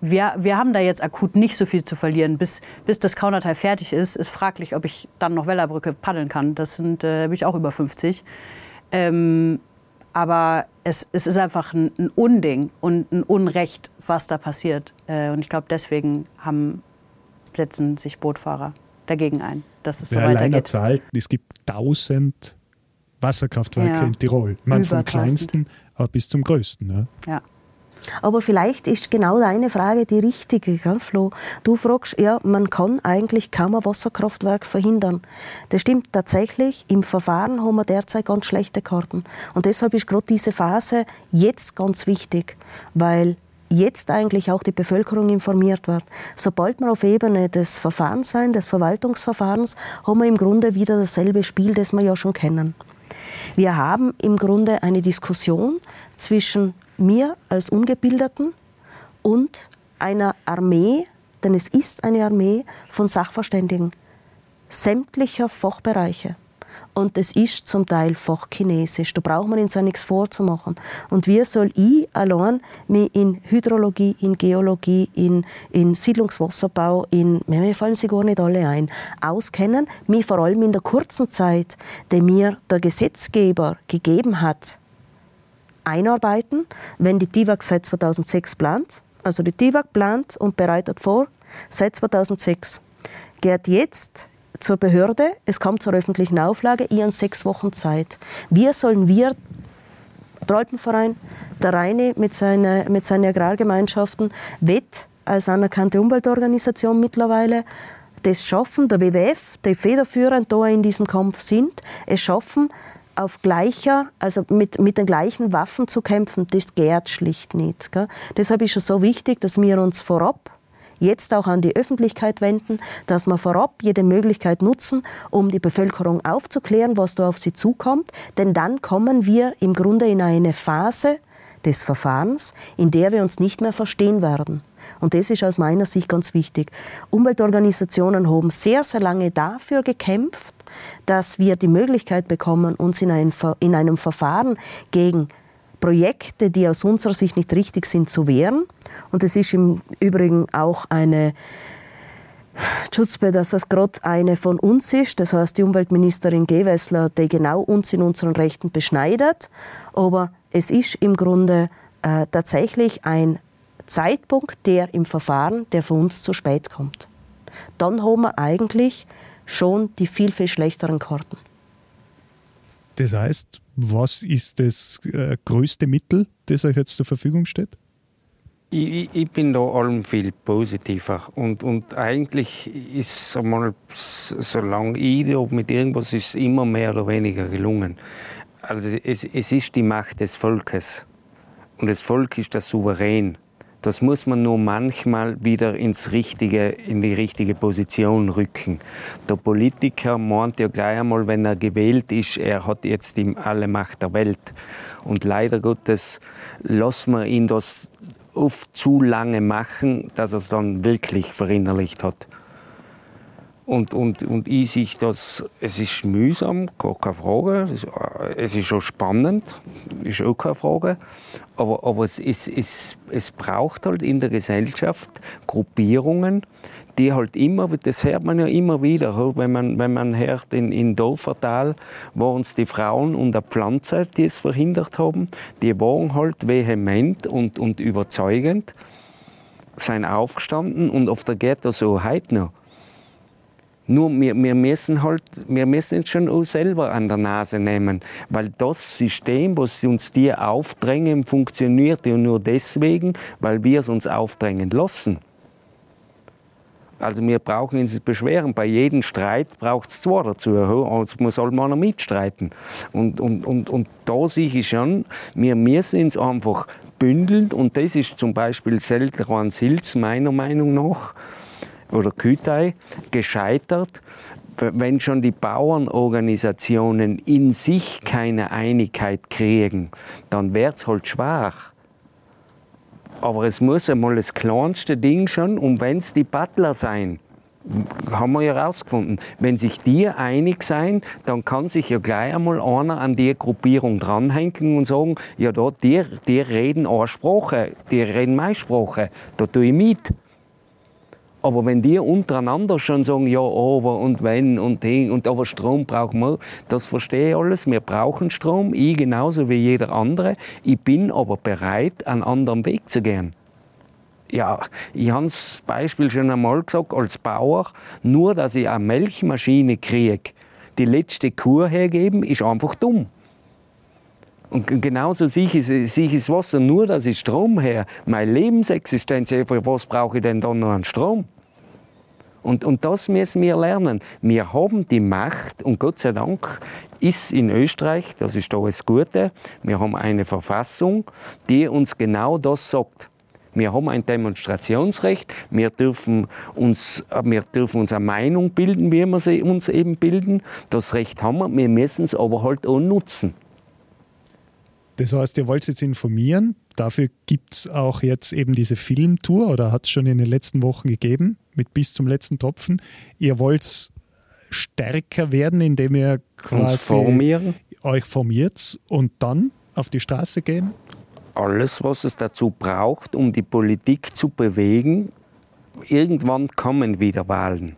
wir, wir haben da jetzt akut nicht so viel zu verlieren. Bis, bis das Kaunertal fertig ist, ist fraglich, ob ich dann noch Wellerbrücke paddeln kann. Das sind, äh, bin ich auch über 50. Ähm, aber es, es ist einfach ein, ein, Unding und ein Unrecht, was da passiert. Äh, und ich glaube, deswegen haben, setzen sich Bootfahrer dagegen ein, dass es Wer so weitergeht. zahlt, es gibt 1000 Wasserkraftwerke Ja. in Tirol. Man vom Über 1000. aber bis zum größten. Ja. Ja. Aber vielleicht ist genau deine Frage die richtige, gell, Flo? Du fragst, ja, man kann eigentlich kaum ein Wasserkraftwerk verhindern. Das stimmt tatsächlich. Im Verfahren haben wir derzeit ganz schlechte Karten. Und deshalb ist gerade diese Phase jetzt ganz wichtig, weil jetzt eigentlich auch die Bevölkerung informiert wird. Sobald wir auf Ebene des Verfahrens sein, des Verwaltungsverfahrens, haben wir im Grunde wieder dasselbe Spiel, das wir ja schon kennen. Wir haben im Grunde eine Diskussion zwischen mir als Ungebildeten und einer Armee, denn es ist eine Armee von Sachverständigen sämtlicher Fachbereiche. Und es ist zum Teil Fachchinesisch. Da braucht man uns ja nichts vorzumachen. Und wie soll ich allein mich in Hydrologie, in Geologie, in, in Siedlungswasserbau, in, mir fallen sie gar nicht alle ein, auskennen, mich vor allem in der kurzen Zeit, die mir der Gesetzgeber gegeben hat, einarbeiten, wenn die TIWAG seit 2006 plant. Also die TIWAG plant und bereitet vor seit 2006. Geht jetzt zur Behörde, es kommt zur öffentlichen Auflage, ihr sechs Wochen Zeit. Wir sollen wir, der Alpenverein, der Rheine mit, seine, mit seinen Agrargemeinschaften, WET als anerkannte Umweltorganisation mittlerweile, das schaffen, der WWF, die federführend da in diesem Kampf sind, es schaffen, auf gleicher, also mit, mit den gleichen Waffen zu kämpfen, das geht schlicht nicht. Gell? Deshalb ist es so wichtig, dass wir uns vorab jetzt auch an die Öffentlichkeit wenden, dass wir vorab jede Möglichkeit nutzen, um die Bevölkerung aufzuklären, was da auf sie zukommt. Denn dann kommen wir im Grunde in eine Phase des Verfahrens, in der wir uns nicht mehr verstehen werden. Und das ist aus meiner Sicht ganz wichtig. Umweltorganisationen haben sehr, sehr lange dafür gekämpft, dass wir die Möglichkeit bekommen, uns in, ein, in einem Verfahren gegen Projekte, die aus unserer Sicht nicht richtig sind, zu wehren. Und es ist im Übrigen auch eine Schutzbe, dass das gerade eine von uns ist, das heißt die Umweltministerin Gewessler, die genau uns in unseren Rechten beschneidet. Aber es ist im Grunde äh, tatsächlich ein Zeitpunkt, der im Verfahren, der für uns zu spät kommt. Dann haben wir eigentlich schon die viel, viel schlechteren Karten. Das heißt, was ist das äh, größte Mittel, das euch jetzt zur Verfügung steht? Ich, ich- bin da allem viel positiver. Und, und eigentlich ist einmal, solange ich da mit irgendwas ist, immer mehr oder weniger gelungen. Also es, es ist die Macht des Volkes. Und das Volk ist das Souverän. Das muss man nur manchmal wieder ins richtige, in die richtige Position rücken. Der Politiker meint ja gleich einmal, wenn er gewählt ist, er hat jetzt ihm alle Macht der Welt. Und leider Gottes lassen wir ihn das oft zu lange machen, dass er es dann wirklich verinnerlicht hat. Und, und, und ich sehe das, es ist mühsam, gar keine Frage. Es ist, äh, es schon spannend, ist auch keine Frage. Aber, aber es, es, es, es braucht halt in der Gesellschaft Gruppierungen, die halt immer, das hört man ja immer wieder, wenn man, wenn man hört in, in Dofertal, wo uns die Frauen und die Pflanze, die es verhindert haben, die waren halt vehement und, und überzeugend, sind aufgestanden und auf der das so heute noch. Nur wir, wir müssen halt, wir müssen uns schon auch selber an der Nase nehmen, weil das System, was uns die aufdrängen, funktioniert ja nur deswegen, weil wir es uns aufdrängen lassen. Also wir brauchen uns nicht beschweren. Bei jedem Streit braucht es zwei dazu. Also muss halt mal mitstreiten. Und, und, und, und da sehe ich schon, wir müssen uns einfach bündeln. Und das ist zum Beispiel Seltran Silz meiner Meinung nach oder Kütei gescheitert, wenn schon die Bauernorganisationen in sich keine Einigkeit kriegen, dann wird es halt schwach. Aber es muss einmal das kleinste Ding schon, und wenn es die Butler sein, haben wir ja herausgefunden. Wenn sich die einig sein, dann kann sich ja gleich einmal einer an die Gruppierung dranhängen und sagen, ja, da, die, die reden eine Sprache, die reden meine Sprache, da tue ich mit. Aber wenn die untereinander schon sagen, ja, aber und wenn und Ding und aber Strom brauchen wir, das verstehe ich alles. Wir brauchen Strom, ich genauso wie jeder andere. Ich bin aber bereit, einen anderen Weg zu gehen ja, ich habe das Beispiel schon einmal gesagt, als Bauer, nur dass ich eine Milchmaschine kriege, die letzte Kur hergeben, ist einfach dumm. Und genauso sehe ich, das Wasser, nur dass ich Strom her, meine Lebensexistenz, für was brauche ich denn dann noch an Strom? Und, und das müssen wir lernen. Wir haben die Macht und Gott sei Dank ist in Österreich, das ist das Gute, wir haben eine Verfassung, die uns genau das sagt. Wir haben ein Demonstrationsrecht, wir dürfen uns, wir dürfen uns eine Meinung bilden, wie wir sie uns eben bilden. Das Recht haben wir, wir müssen es aber halt auch nutzen. Das heißt, ihr wollt jetzt informieren. Dafür gibt es auch jetzt eben diese Filmtour oder hat es schon in den letzten Wochen gegeben mit bis zum letzten Tropfen. Ihr wollt stärker werden, indem ihr quasi euch formiert und dann auf die Straße gehen? alles, was es dazu braucht, um die Politik zu bewegen. Irgendwann kommen wieder Wahlen.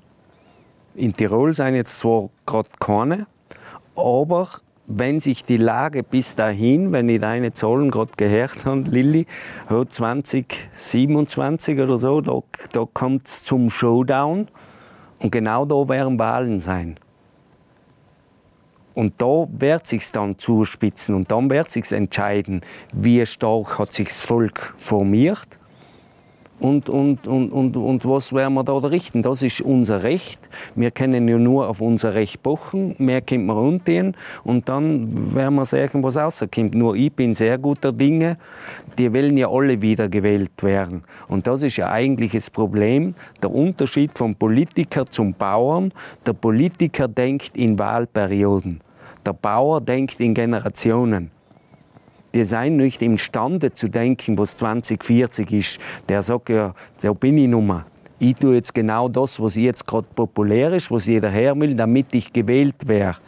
In Tirol sind jetzt zwar gerade keine, aber wenn sich die Lage bis dahin, wenn ich deine Zahlen gerade gehört habe, Lilly, 2027 oder so, da, da kommt es zum Showdown und genau da werden Wahlen sein. Und da wird sich dann zuspitzen und dann wird sich entscheiden, wie stark hat sich das Volk formiert und, und, und, und, und was werden wir da richten. Das ist unser Recht. Wir können ja nur auf unser Recht pochen, mehr können wir runtergehen und dann werden wir sehen, was rauskommt. Nur ich bin sehr guter Dinge, die wollen ja alle wieder gewählt werden. Und das ist ja eigentlich das Problem, der Unterschied vom Politiker zum Bauern. Der Politiker denkt in Wahlperioden. Der Bauer denkt in Generationen. Die sind nicht imstande zu denken, was 2040 ist. Der sagt ja, da bin ich Nummer. Ich tue jetzt genau das, was jetzt gerade populär ist, was jeder her will, damit ich gewählt werde.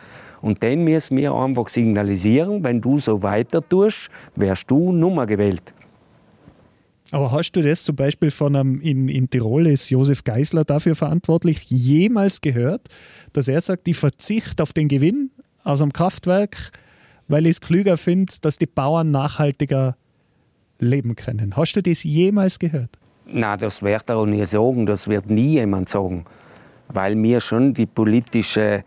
Und dann müssen wir einfach signalisieren, wenn du so weiter tust, wärst du Nummer gewählt. Aber hast du das zum Beispiel von einem, in, in Tirol ist Josef Geisler dafür verantwortlich, jemals gehört, dass er sagt, ich verzichte auf den Gewinn aus einem Kraftwerk, weil ich es klüger finde, dass die Bauern nachhaltiger leben können. Hast du das jemals gehört? Na, das wird er auch nie sagen. Das wird nie jemand sagen. Weil wir schon die, politische,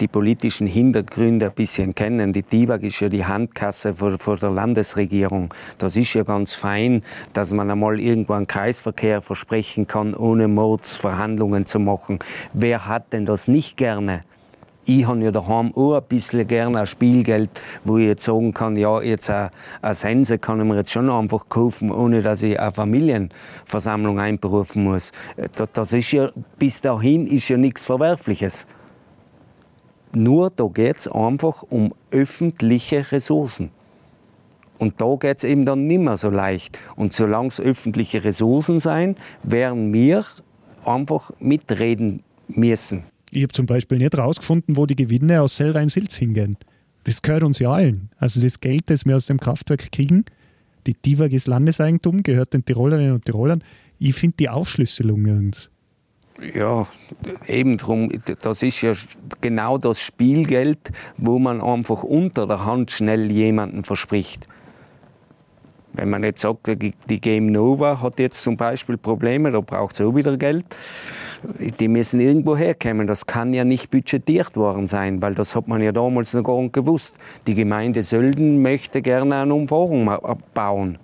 die politischen Hintergründe ein bisschen kennen. Die TIBAG ist ja die Handkasse vor, der Landesregierung. Das ist ja ganz fein, dass man einmal irgendwo einen Kreisverkehr versprechen kann, ohne Mordsverhandlungen zu machen. Wer hat denn das nicht gerne? Ich habe ja daheim auch ein bisschen gerne ein Spielgeld, wo ich jetzt sagen kann, ja, jetzt eine, eine Sense kann ich mir jetzt schon einfach kaufen, ohne dass ich eine Familienversammlung einberufen muss. Das ist ja, bis dahin ist ja nichts Verwerfliches. Nur da geht es einfach um öffentliche Ressourcen. Und da geht es eben dann nicht mehr so leicht. Und solange es öffentliche Ressourcen sein, werden wir einfach mitreden müssen. Ich habe zum Beispiel nicht herausgefunden, wo die Gewinne aus Sellrhein-Silz hingehen. Das gehört uns ja allen. Also das Geld, das wir aus dem Kraftwerk kriegen, die TIWAG ist Landeseigentum, gehört den Tirolerinnen und Tirolern. Ich finde die Aufschlüsselung nirgends. Ja, eben drum, das ist ja genau das Spielgeld, wo man einfach unter der Hand schnell jemanden verspricht. Wenn man jetzt sagt, die Game Nova hat jetzt zum Beispiel Probleme, da braucht es auch wieder Geld die müssen irgendwo herkommen. Das kann ja nicht budgetiert worden sein, weil das hat man ja damals noch gar nicht gewusst. Die Gemeinde Sölden möchte gerne eine Umfahrung bauen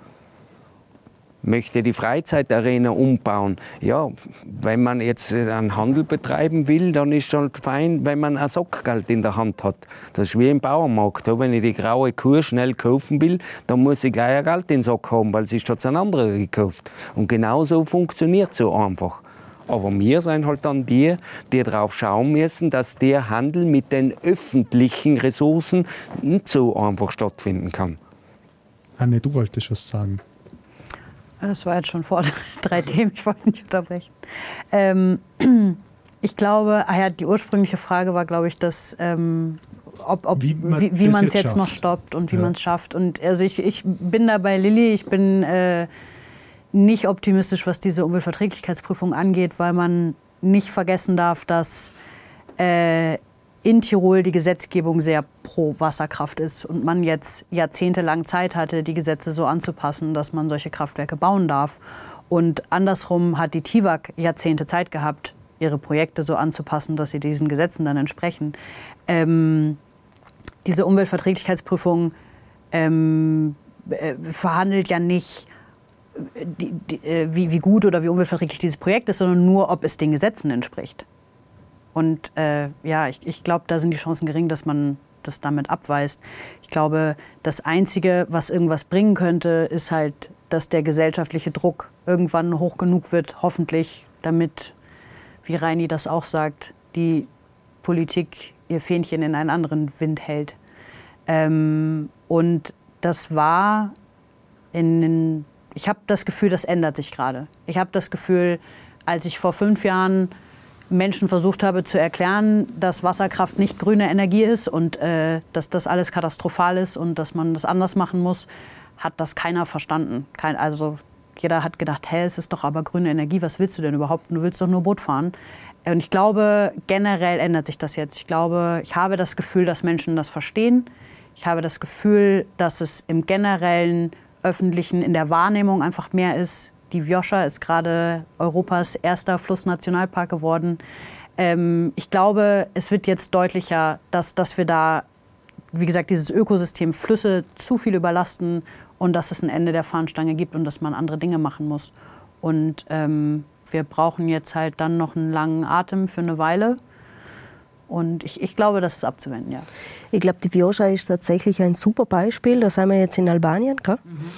möchte die Freizeitarena umbauen. Ja, wenn man jetzt einen Handel betreiben will, dann ist es halt fein, wenn man ein Sockgeld in der Hand hat. Das ist wie im Bauernmarkt. Wenn ich die graue Kuh schnell kaufen will, dann muss ich gleich ein Geld in den Sack haben, weil sich hat ein anderer gekauft. Und genau so funktioniert es so einfach. Aber wir sind halt dann die, die darauf schauen müssen, dass der Handel mit den öffentlichen Ressourcen nicht so einfach stattfinden kann. Anne, du wolltest was sagen. Das war jetzt schon vor <laughs> drei Themen, ich wollte nicht unterbrechen. Ähm, <clears throat> Ich glaube, ah ja, die ursprüngliche Frage war, glaube ich, dass ähm, ob, ob, wie man es jetzt, jetzt noch stoppt und wie ja. man es schafft. Und also ich, ich bin da bei Lilly, ich bin äh, nicht optimistisch, was diese Umweltverträglichkeitsprüfung angeht, weil man nicht vergessen darf, dass äh, in Tirol die Gesetzgebung sehr pro Wasserkraft ist und man jetzt jahrzehntelang Zeit hatte, die Gesetze so anzupassen, dass man solche Kraftwerke bauen darf. Und andersrum hat die TIWAG Jahrzehnte Zeit gehabt, ihre Projekte so anzupassen, dass sie diesen Gesetzen dann entsprechen. Ähm, diese Umweltverträglichkeitsprüfung ähm, äh, verhandelt ja nicht, äh, die, die, äh, wie, wie, gut oder wie umweltverträglich dieses Projekt ist, sondern nur, ob es den Gesetzen entspricht. Und äh, ja, ich, ich glaube, da sind die Chancen gering, dass man das damit abweist. Ich glaube, das Einzige, was irgendwas bringen könnte, ist halt, dass der gesellschaftliche Druck irgendwann hoch genug wird, hoffentlich, damit, wie Reini das auch sagt, die Politik ihr Fähnchen in einen anderen Wind hält. Ähm, und das war in, ich habe das Gefühl, das ändert sich gerade. Ich habe das Gefühl, als ich vor fünf Jahren Menschen versucht habe zu erklären, dass Wasserkraft nicht grüne Energie ist und äh, dass das alles katastrophal ist und dass man das anders machen muss, hat das keiner verstanden. Kein, also jeder hat gedacht, hä, es ist doch aber grüne Energie, was willst du denn überhaupt? Du willst doch nur Boot fahren. Und ich glaube, generell ändert sich das jetzt. Ich glaube, ich habe das Gefühl, dass Menschen das verstehen. Ich habe das Gefühl, dass es im generellen öffentlichen, in der Wahrnehmung einfach mehr ist. Die Vjoscha ist gerade Europas erster Flussnationalpark geworden. Ähm, ich glaube, es wird jetzt deutlicher, dass, dass wir da, wie gesagt, dieses Ökosystem Flüsse zu viel überlasten und dass es ein Ende der Fahnenstange gibt und dass man andere Dinge machen muss. Und ähm, wir brauchen jetzt halt dann noch einen langen Atem für eine Weile. Und ich, ich glaube, das ist abzuwenden, ja. Ich glaube, die Bioscha ist tatsächlich ein super Beispiel. Da sind wir jetzt in Albanien. Gell? Mhm.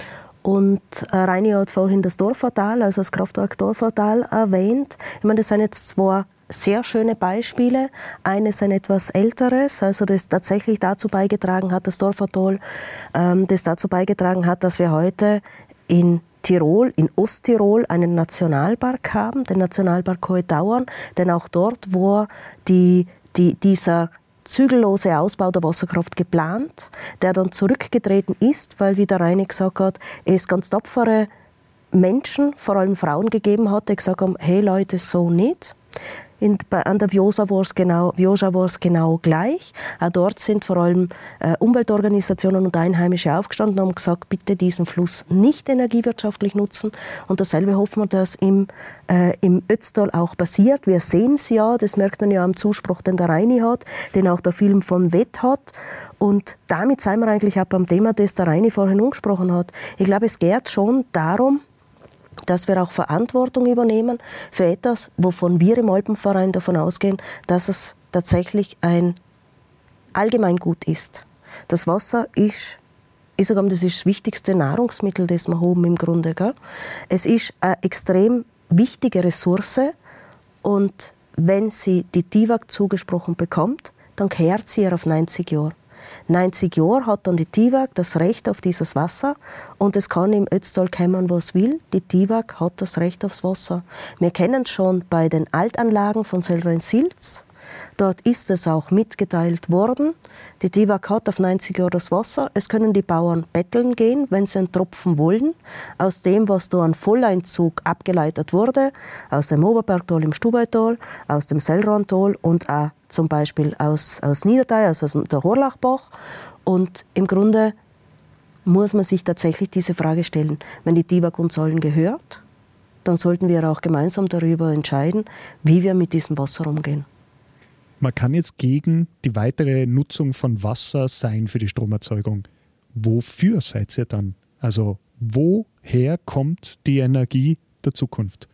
Und äh, Reini hat vorhin das Dorfertal, also das Kraftwerk Dorfertal erwähnt. Ich meine, das sind jetzt zwei sehr schöne Beispiele. Eines ein etwas älteres, also das tatsächlich dazu beigetragen hat, das Dorfertal, ähm, das dazu beigetragen hat, dass wir heute in Tirol, in Osttirol einen Nationalpark haben, den Nationalpark Hohe Tauern, denn auch dort, wo die, die, dieser zügellose Ausbau der Wasserkraft geplant, der dann zurückgetreten ist, weil, wie der Reini gesagt hat, es ganz tapfere Menschen, vor allem Frauen gegeben hat, die gesagt haben, hey Leute, so nicht. In, an der Viosa war es genau, genau gleich. Auch dort sind vor allem äh, Umweltorganisationen und Einheimische aufgestanden und haben gesagt, bitte diesen Fluss nicht energiewirtschaftlich nutzen. Und dasselbe hoffen wir, dass im, äh, im Ötztal auch passiert. Wir sehen es ja, das merkt man ja am Zuspruch, den der Reini hat, den auch der Film von Wett hat. Und damit sind wir eigentlich auch beim Thema, das der Reini vorhin angesprochen hat. Ich glaube, es geht schon darum, dass wir auch Verantwortung übernehmen für etwas, wovon wir im Alpenverein davon ausgehen, dass es tatsächlich ein Allgemeingut ist. Das Wasser ist, ich sage das ist das wichtigste Nahrungsmittel, das wir haben im Grunde. Gell? Es ist eine extrem wichtige Ressource und wenn sie die TIWAG zugesprochen bekommt, dann kehrt sie ihr auf 90 Jahre. 90 Jahre hat dann die TIWAG das Recht auf dieses Wasser und es kann im Ötztal kommen, was will. Die TIWAG hat das Recht aufs Wasser. Wir kennen es schon bei den Altanlagen von Selrein-Silz. Dort ist es auch mitgeteilt worden. Die TIWAG hat auf 90 Jahre das Wasser. Es können die Bauern betteln gehen, wenn sie einen Tropfen wollen. Aus dem, was da an Volleinzug abgeleitet wurde, aus dem Oberbergtal im Stubaital, aus dem Sellrantal und auch zum Beispiel aus, aus Niedertei, also aus der Horlachbach. Und im Grunde muss man sich tatsächlich diese Frage stellen, wenn die TIWAG uns allen gehört, dann sollten wir auch gemeinsam darüber entscheiden, wie wir mit diesem Wasser umgehen. Man kann jetzt gegen die weitere Nutzung von Wasser sein für die Stromerzeugung. Wofür seid ihr dann? Also woher kommt die Energie der Zukunft?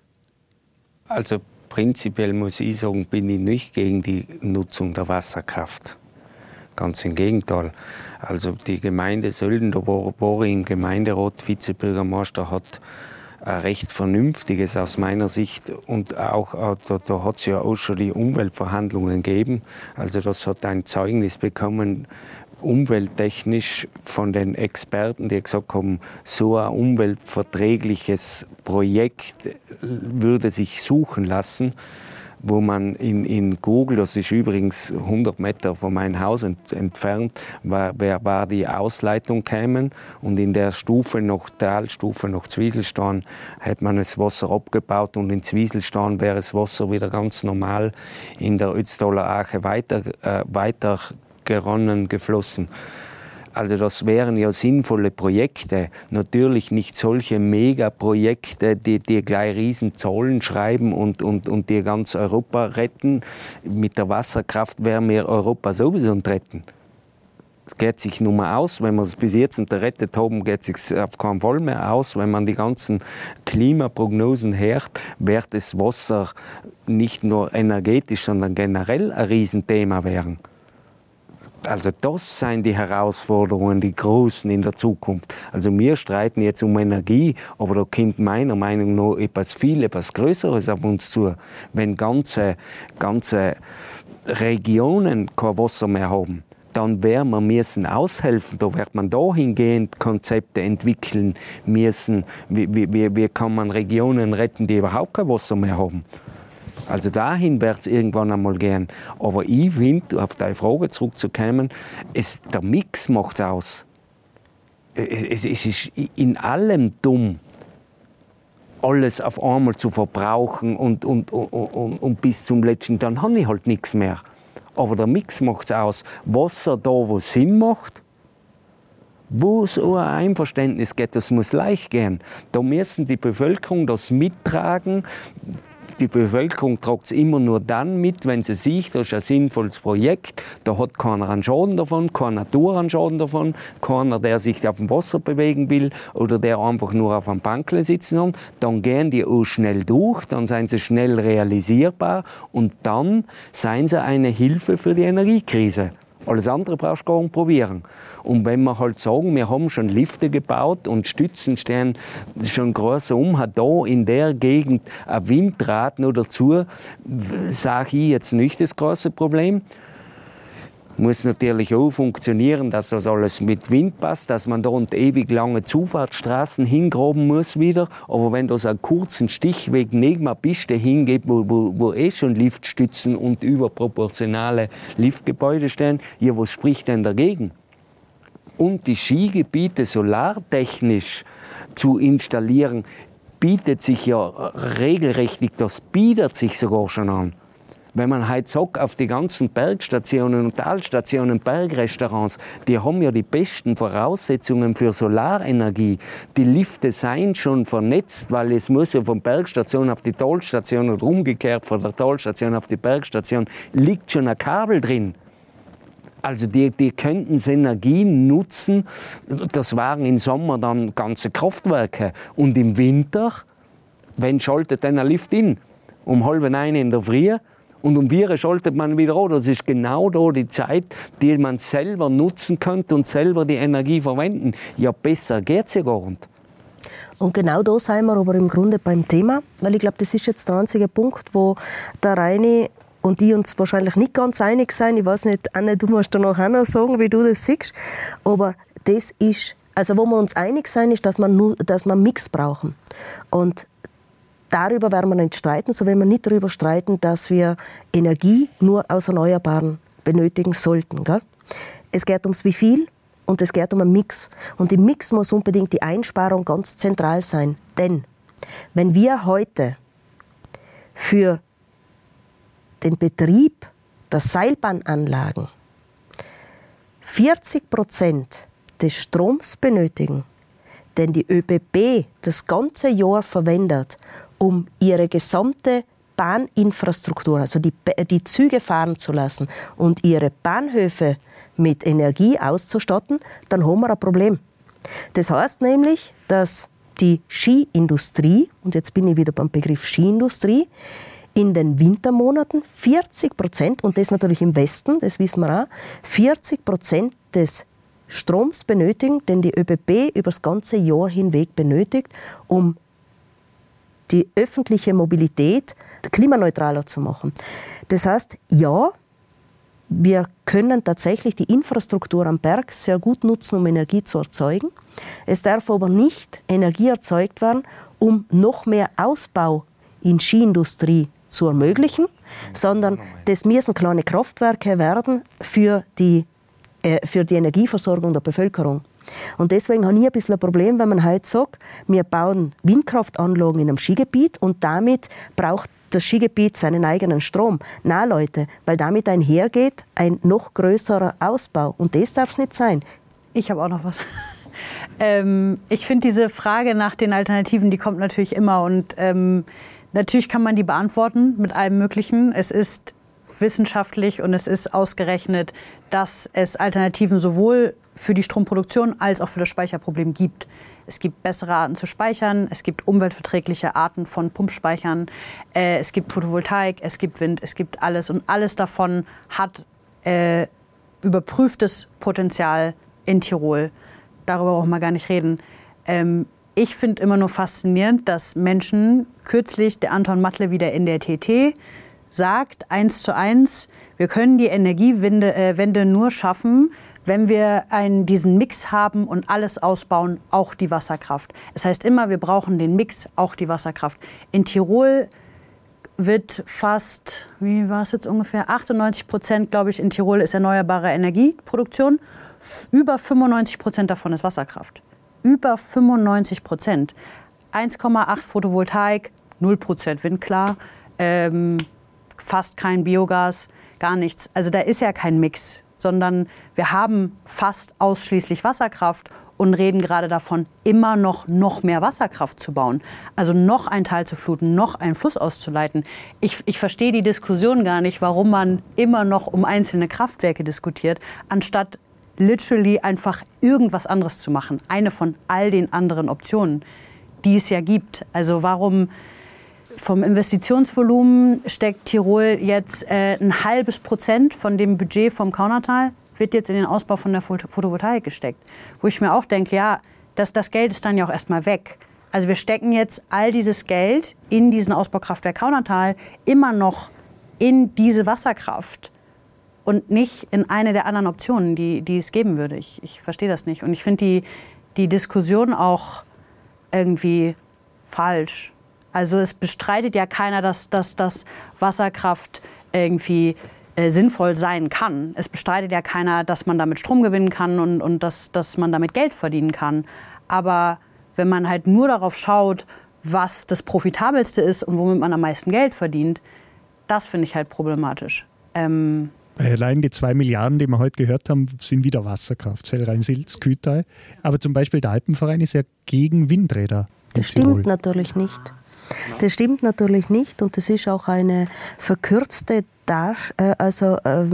Also prinzipiell muss ich sagen, bin ich nicht gegen die Nutzung der Wasserkraft. Ganz im Gegenteil. Also die Gemeinde Sölden, da war, war ich im Gemeinderat, Vizebürgermeister, hat recht vernünftiges aus meiner Sicht und auch äh, da, da hat es ja auch schon die Umweltverhandlungen gegeben. Also das hat ein Zeugnis bekommen, umwelttechnisch von den Experten, die gesagt haben, so ein umweltverträgliches Projekt würde sich suchen lassen, wo man in, in Google, das ist übrigens 100 Meter von meinem Haus ent, entfernt, war, war die Ausleitung kämen und in der Stufe noch Talstufe noch Zwieselstein hat man das Wasser abgebaut und in Zwieselstein wäre das Wasser wieder ganz normal in der Ötztaler Ache weiter, äh, weiter geronnen, geflossen. Also das wären ja sinnvolle Projekte. Natürlich nicht solche Megaprojekte, die, die gleich riesen Zahlen schreiben und, und, und die ganz Europa retten. Mit der Wasserkraft wären wir Europa sowieso retten. Es geht sich nur mal aus, wenn wir es bis jetzt gerettet haben, geht es sich auf keinen Fall mehr aus. Wenn man die ganzen Klimaprognosen hört, wird das Wasser nicht nur energetisch, sondern generell ein Riesenthema werden. Also das sind die Herausforderungen, die großen in der Zukunft. Also wir streiten jetzt um Energie, aber da kommt meiner Meinung nach etwas viel, etwas Größeres auf uns zu. Wenn ganze, ganze Regionen kein Wasser mehr haben, dann werden wir müssen aushelfen. Da wird man dahingehend Konzepte entwickeln müssen. Wie, wie, wie kann man Regionen retten, die überhaupt kein Wasser mehr haben? Also dahin wird es irgendwann einmal gehen. Aber ich finde, auf deine Frage zurückzukommen, es, der Mix macht es aus. Es, ist in allem dumm, alles auf einmal zu verbrauchen und, und, und, und, und bis zum letzten, dann habe ich halt nichts mehr. Aber der Mix macht es aus. Wasser da, wo Sinn macht, wo es ein Einverständnis geht, das muss leicht gehen. Da müssen die Bevölkerung das mittragen die Bevölkerung tragt es immer nur dann mit, wenn sie sieht, das ist ein sinnvolles Projekt, da hat keiner einen Schaden davon, keine Natur einen Schaden davon, keiner, der sich auf dem Wasser bewegen will oder der einfach nur auf einem Bankle sitzen kann, dann gehen die auch schnell durch, dann sind sie schnell realisierbar und dann seien sie eine Hilfe für die Energiekrise. Alles andere brauchst du gar nicht probieren. Und wenn wir halt sagen, wir haben schon Lifte gebaut und Stützen stehen schon groß um, hat da in der Gegend ein Windrad noch dazu, sage ich jetzt nicht das große Problem muss natürlich auch funktionieren, dass das alles mit Wind passt, dass man da und ewig lange Zufahrtsstraßen hingraben muss wieder. Aber wenn das einen kurzen Stichweg neben einer Piste hingeht, wo, wo, wo eh schon Liftstützen und überproportionale Liftgebäude stehen, ja, was spricht denn dagegen? und die Skigebiete solartechnisch zu installieren, bietet sich ja regelrecht, das bietet sich sogar schon an. Wenn man heute sagt, auf die ganzen Bergstationen und Talstationen, Bergrestaurants, die haben ja die besten Voraussetzungen für Solarenergie. Die Lifte seien schon vernetzt, weil es muss ja von Bergstation auf die Talstation und umgekehrt von der Talstation auf die Bergstation liegt schon ein Kabel drin. Also die, die könnten das Energie nutzen. Das waren im Sommer dann ganze Kraftwerke. Und im Winter, wenn schaltet dann ein Lift in? Um halb neun in der Früh. Und um vier schaltet man wieder an. Das ist genau da die Zeit, die man selber nutzen könnte und selber die Energie verwenden. Ja, besser geht es ja gar nicht. Und genau da sind wir aber im Grunde beim Thema, weil ich glaube, das ist jetzt der einzige Punkt, wo der Reine und die uns wahrscheinlich nicht ganz einig sein. Ich weiß nicht, Anne, du musst da noch noch sagen, wie du das siehst. Aber das ist, also wo wir uns einig sein, ist, dass wir, nur, dass einen Mix brauchen. Und darüber werden wir nicht streiten, so werden wir nicht darüber streiten, dass wir Energie nur aus Erneuerbaren benötigen sollten. Gell? Es geht ums wie viel und es geht um einen Mix. Und im Mix muss unbedingt die Einsparung ganz zentral sein. Denn wenn wir heute für den Betrieb der Seilbahnanlagen 40 Prozent des Stroms benötigen, den die ÖBB das ganze Jahr verwendet, um ihre gesamte Bahninfrastruktur, also die, die Züge fahren zu lassen und ihre Bahnhöfe mit Energie auszustatten, dann haben wir ein Problem. Das heißt nämlich, dass die Skiindustrie, und jetzt bin ich wieder beim Begriff Skiindustrie, in den Wintermonaten 40 Prozent, und das natürlich im Westen, das wissen wir auch, 40 Prozent des Stroms benötigen, den die ÖBB über das ganze Jahr hinweg benötigt, um die öffentliche Mobilität klimaneutraler zu machen. Das heißt, ja, wir können tatsächlich die Infrastruktur am Berg sehr gut nutzen, um Energie zu erzeugen. Es darf aber nicht Energie erzeugt werden, um noch mehr Ausbau in Skiindustrie zu ermöglichen, sondern das müssen kleine Kraftwerke werden für die, äh, für die Energieversorgung der Bevölkerung. Und deswegen habe ich ein bisschen ein Problem, wenn man heute sagt, wir bauen Windkraftanlagen in einem Skigebiet und damit braucht das Skigebiet seinen eigenen Strom. Na Leute, weil damit einhergeht ein noch größerer Ausbau. Und das darf es nicht sein. Ich habe auch noch was. <laughs> ähm, ich finde diese Frage nach den Alternativen, die kommt natürlich immer. Und ähm, natürlich kann man die beantworten mit allem Möglichen. Es ist wissenschaftlich und es ist ausgerechnet, dass es Alternativen sowohl für die Stromproduktion als auch für das Speicherproblem gibt. Es gibt bessere Arten zu speichern, es gibt umweltverträgliche Arten von Pumpspeichern, äh, es gibt Photovoltaik, es gibt Wind, es gibt alles. Und alles davon hat äh, überprüftes Potenzial in Tirol. Darüber brauchen wir gar nicht reden. Ähm, ich finde immer nur faszinierend, dass Menschen, kürzlich der Anton Matle wieder in der TT, sagt eins zu eins, wir können die Energiewende äh, nur schaffen, wenn wir einen, diesen Mix haben und alles ausbauen, auch die Wasserkraft. Es heißt immer, wir brauchen den Mix, auch die Wasserkraft. In Tirol wird fast, wie war es jetzt ungefähr, 98 Prozent, glaube ich, in Tirol ist erneuerbare Energieproduktion. Über 95 Prozent davon ist Wasserkraft. Über 95 Prozent. 1,8 Photovoltaik, 0 Prozent Windklar, ähm, fast kein Biogas, gar nichts. Also da ist ja kein Mix sondern wir haben fast ausschließlich Wasserkraft und reden gerade davon, immer noch, noch mehr Wasserkraft zu bauen. Also noch ein Teil zu fluten, noch einen Fluss auszuleiten. Ich, ich verstehe die Diskussion gar nicht, warum man immer noch um einzelne Kraftwerke diskutiert, anstatt literally einfach irgendwas anderes zu machen. Eine von all den anderen Optionen, die es ja gibt. Also warum vom Investitionsvolumen steckt Tirol jetzt äh, ein halbes Prozent von dem Budget vom Kaunertal, wird jetzt in den Ausbau von der Photovoltaik gesteckt. Wo ich mir auch denke, ja, das, das Geld ist dann ja auch erstmal weg. Also wir stecken jetzt all dieses Geld in diesen Ausbaukraftwerk Kaunertal immer noch in diese Wasserkraft und nicht in eine der anderen Optionen, die, die es geben würde. Ich, ich verstehe das nicht. Und ich finde die, die Diskussion auch irgendwie falsch. Also es bestreitet ja keiner, dass, dass, dass Wasserkraft irgendwie äh, sinnvoll sein kann. Es bestreitet ja keiner, dass man damit Strom gewinnen kann und, und dass, dass man damit Geld verdienen kann. Aber wenn man halt nur darauf schaut, was das Profitabelste ist und womit man am meisten Geld verdient, das finde ich halt problematisch. Ähm Allein die zwei Milliarden, die wir heute gehört haben, sind wieder Wasserkraft, Zellrhein-Silz, Kütai. Aber zum Beispiel der Alpenverein ist ja gegen Windräder. Das stimmt natürlich nicht. Das stimmt natürlich nicht und das ist auch eine verkürzte, Dar äh, also, äh,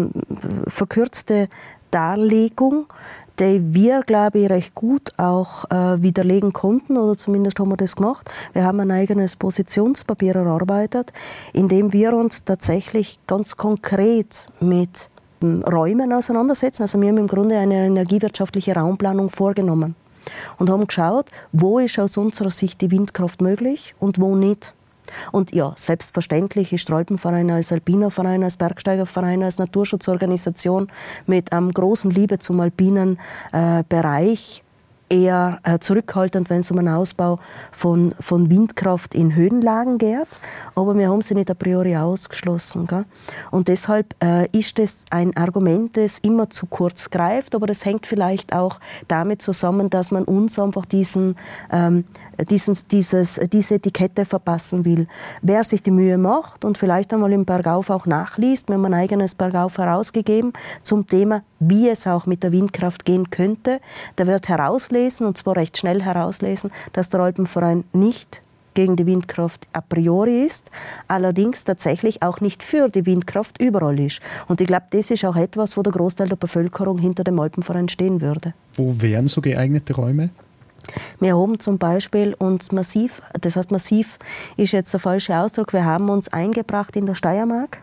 verkürzte Darlegung, die wir, glaube ich, recht gut auch äh, widerlegen konnten, oder zumindest haben wir das gemacht. Wir haben ein eigenes Positionspapier erarbeitet, in dem wir uns tatsächlich ganz konkret mit hm, Räumen auseinandersetzen. Also wir haben im Grunde eine energiewirtschaftliche Raumplanung vorgenommen und haben geschaut, wo ist aus unserer Sicht die Windkraft möglich und wo nicht. Und ja, selbstverständlich ist Alpenverein als Alpiner Verein, als Bergsteigerverein, als Naturschutzorganisation mit einem großen Liebe zum alpinen äh, Bereich eher äh, zurückhaltend, wenn es um einen Ausbau von, von Windkraft in Höhenlagen geht. Aber wir haben sie nicht a priori ausgeschlossen. Gell? Und deshalb äh, ist das ein Argument, das immer zu kurz greift. Aber das hängt vielleicht auch damit zusammen, dass man uns einfach diesen, ähm, diesen, dieses, diese Etikette verpassen will. Wer sich die Mühe macht und vielleicht einmal im Bergauf auch nachliest, wir haben ein eigenes Bergauf herausgegeben zum Thema, wie es auch mit der Windkraft gehen könnte, der wird herauslesen, herauslesen, und zwar recht schnell herauslesen, dass der Alpenverein nicht gegen die Windkraft a priori ist, allerdings tatsächlich auch nicht für die Windkraft überall ist. Und ich glaube, das ist auch etwas, wo der Großteil der Bevölkerung hinter dem Alpenverein stehen würde. Wo wären so geeignete Räume? Wir haben zum Beispiel uns massiv, das heißt massiv ist jetzt der falsche Ausdruck, wir haben uns eingebracht in der Steiermark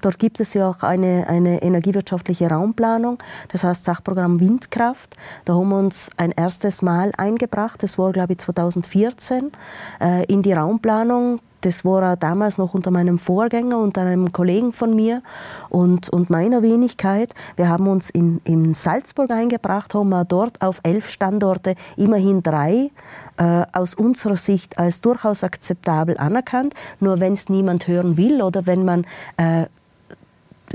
Dort gibt es ja auch eine, eine energiewirtschaftliche Raumplanung, das heißt Sachprogramm Windkraft. Da haben wir uns ein erstes Mal eingebracht, das war glaube ich 2014, äh, in die Raumplanung Das war auch damals noch unter meinem Vorgänger und einem Kollegen von mir und, und meiner Wenigkeit. Wir haben uns in, in Salzburg eingebracht, haben wir dort auf elf Standorte immerhin drei äh, aus unserer Sicht als durchaus akzeptabel anerkannt. Nur wenn es niemand hören will oder wenn man äh,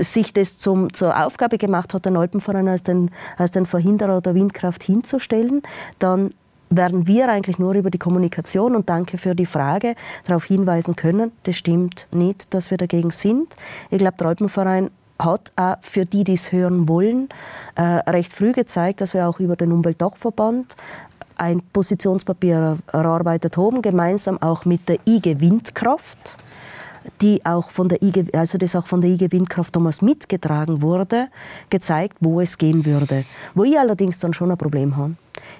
sich das zum, zur Aufgabe gemacht hat, den Alpenverein als den, als den Verhinderer der Windkraft hinzustellen, dann werden wir eigentlich nur über die Kommunikation und danke für die Frage darauf hinweisen können. Das stimmt nicht, dass wir dagegen sind. Ich glaube, der Alpenverein hat auch für die, die es hören wollen, äh, recht früh gezeigt, dass wir auch über den Umweltdachverband ein Positionspapier erarbeitet haben, gemeinsam auch mit der IG Windkraft die auch von der IG, also das auch von der IG Windkraft damals mitgetragen wurde, gezeigt, wo es gehen würde. Wo ich allerdings dann schon ein Problem habe,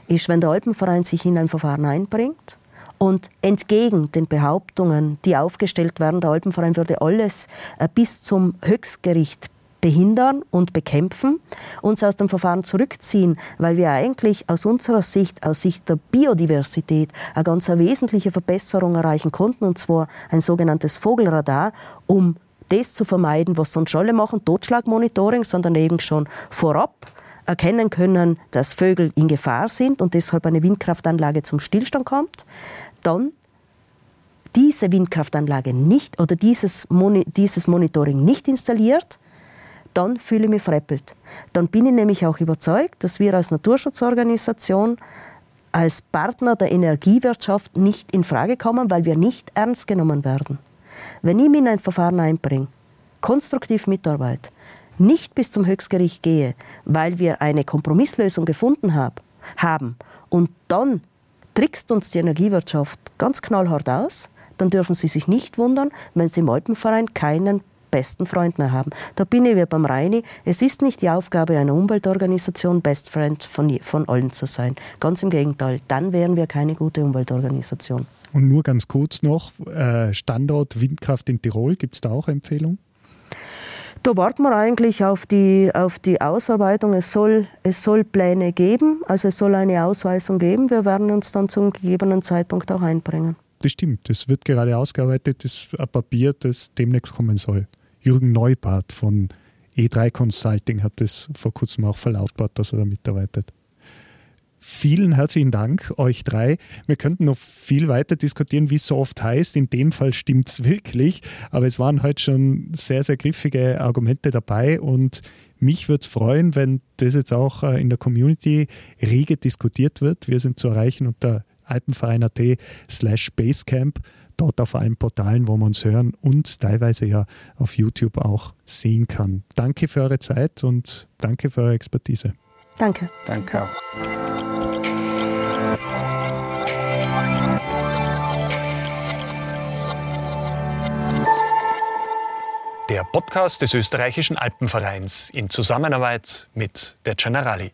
ist, wenn der Alpenverein sich in ein Verfahren einbringt und entgegen den Behauptungen, die aufgestellt werden, der Alpenverein würde alles äh, bis zum Höchstgericht behindern und bekämpfen, uns aus dem Verfahren zurückziehen, weil wir eigentlich aus unserer Sicht, aus Sicht der Biodiversität, eine ganz wesentliche Verbesserung erreichen konnten, und zwar ein sogenanntes Vogelradar, um das zu vermeiden, was sonst alle machen, Totschlagmonitoring, sondern eben schon vorab erkennen können, dass Vögel in Gefahr sind und deshalb eine Windkraftanlage zum Stillstand kommt, dann diese Windkraftanlage nicht oder dieses, Moni dieses Monitoring nicht installiert, dann fühle ich mich freppelt. Dann bin ich nämlich auch überzeugt, dass wir als Naturschutzorganisation als Partner der Energiewirtschaft nicht in Frage kommen, weil wir nicht ernst genommen werden. Wenn ich mich in ein Verfahren einbringe, konstruktiv mitarbeite, nicht bis zum Höchstgericht gehe, weil wir eine Kompromisslösung gefunden hab, haben und dann trickst uns die Energiewirtschaft ganz knallhart aus, dann dürfen Sie sich nicht wundern, wenn Sie im Alpenverein keinen besten Freund mehr haben. Da bin ich wie beim Reini. Es ist nicht die Aufgabe einer Umweltorganisation, Best Friend von, von allen zu sein. Ganz im Gegenteil. Dann wären wir keine gute Umweltorganisation. Und nur ganz kurz noch, äh, Standort Windkraft in Tirol, gibt es da auch Empfehlungen? Da warten wir eigentlich auf die, auf die Ausarbeitung. Es soll, es soll Pläne geben, also es soll eine Ausweisung geben. Wir werden uns dann zum gegebenen Zeitpunkt auch einbringen. Das stimmt, es wird gerade ausgearbeitet, das ist ein Papier, das demnächst kommen soll. Jürgen Neubart von E3 Consulting hat das vor kurzem auch verlautbart, dass er da mitarbeitet. Vielen herzlichen Dank, euch drei. Wir könnten noch viel weiter diskutieren, wie es so oft heißt. In dem Fall stimmt es wirklich. Aber es waren heute schon sehr, sehr griffige Argumente dabei. Und mich würde es freuen, wenn das jetzt auch äh, in der Community rege diskutiert wird. Wir sind zu erreichen unter alpenverein.at slash Basecamp dort auf allen Portalen, wo man uns hören und teilweise ja auf YouTube auch sehen kann. Danke für eure Zeit und danke für eure Expertise. Danke. Danke auch. Der Podcast des österreichischen Alpenvereins in Zusammenarbeit mit der Generali.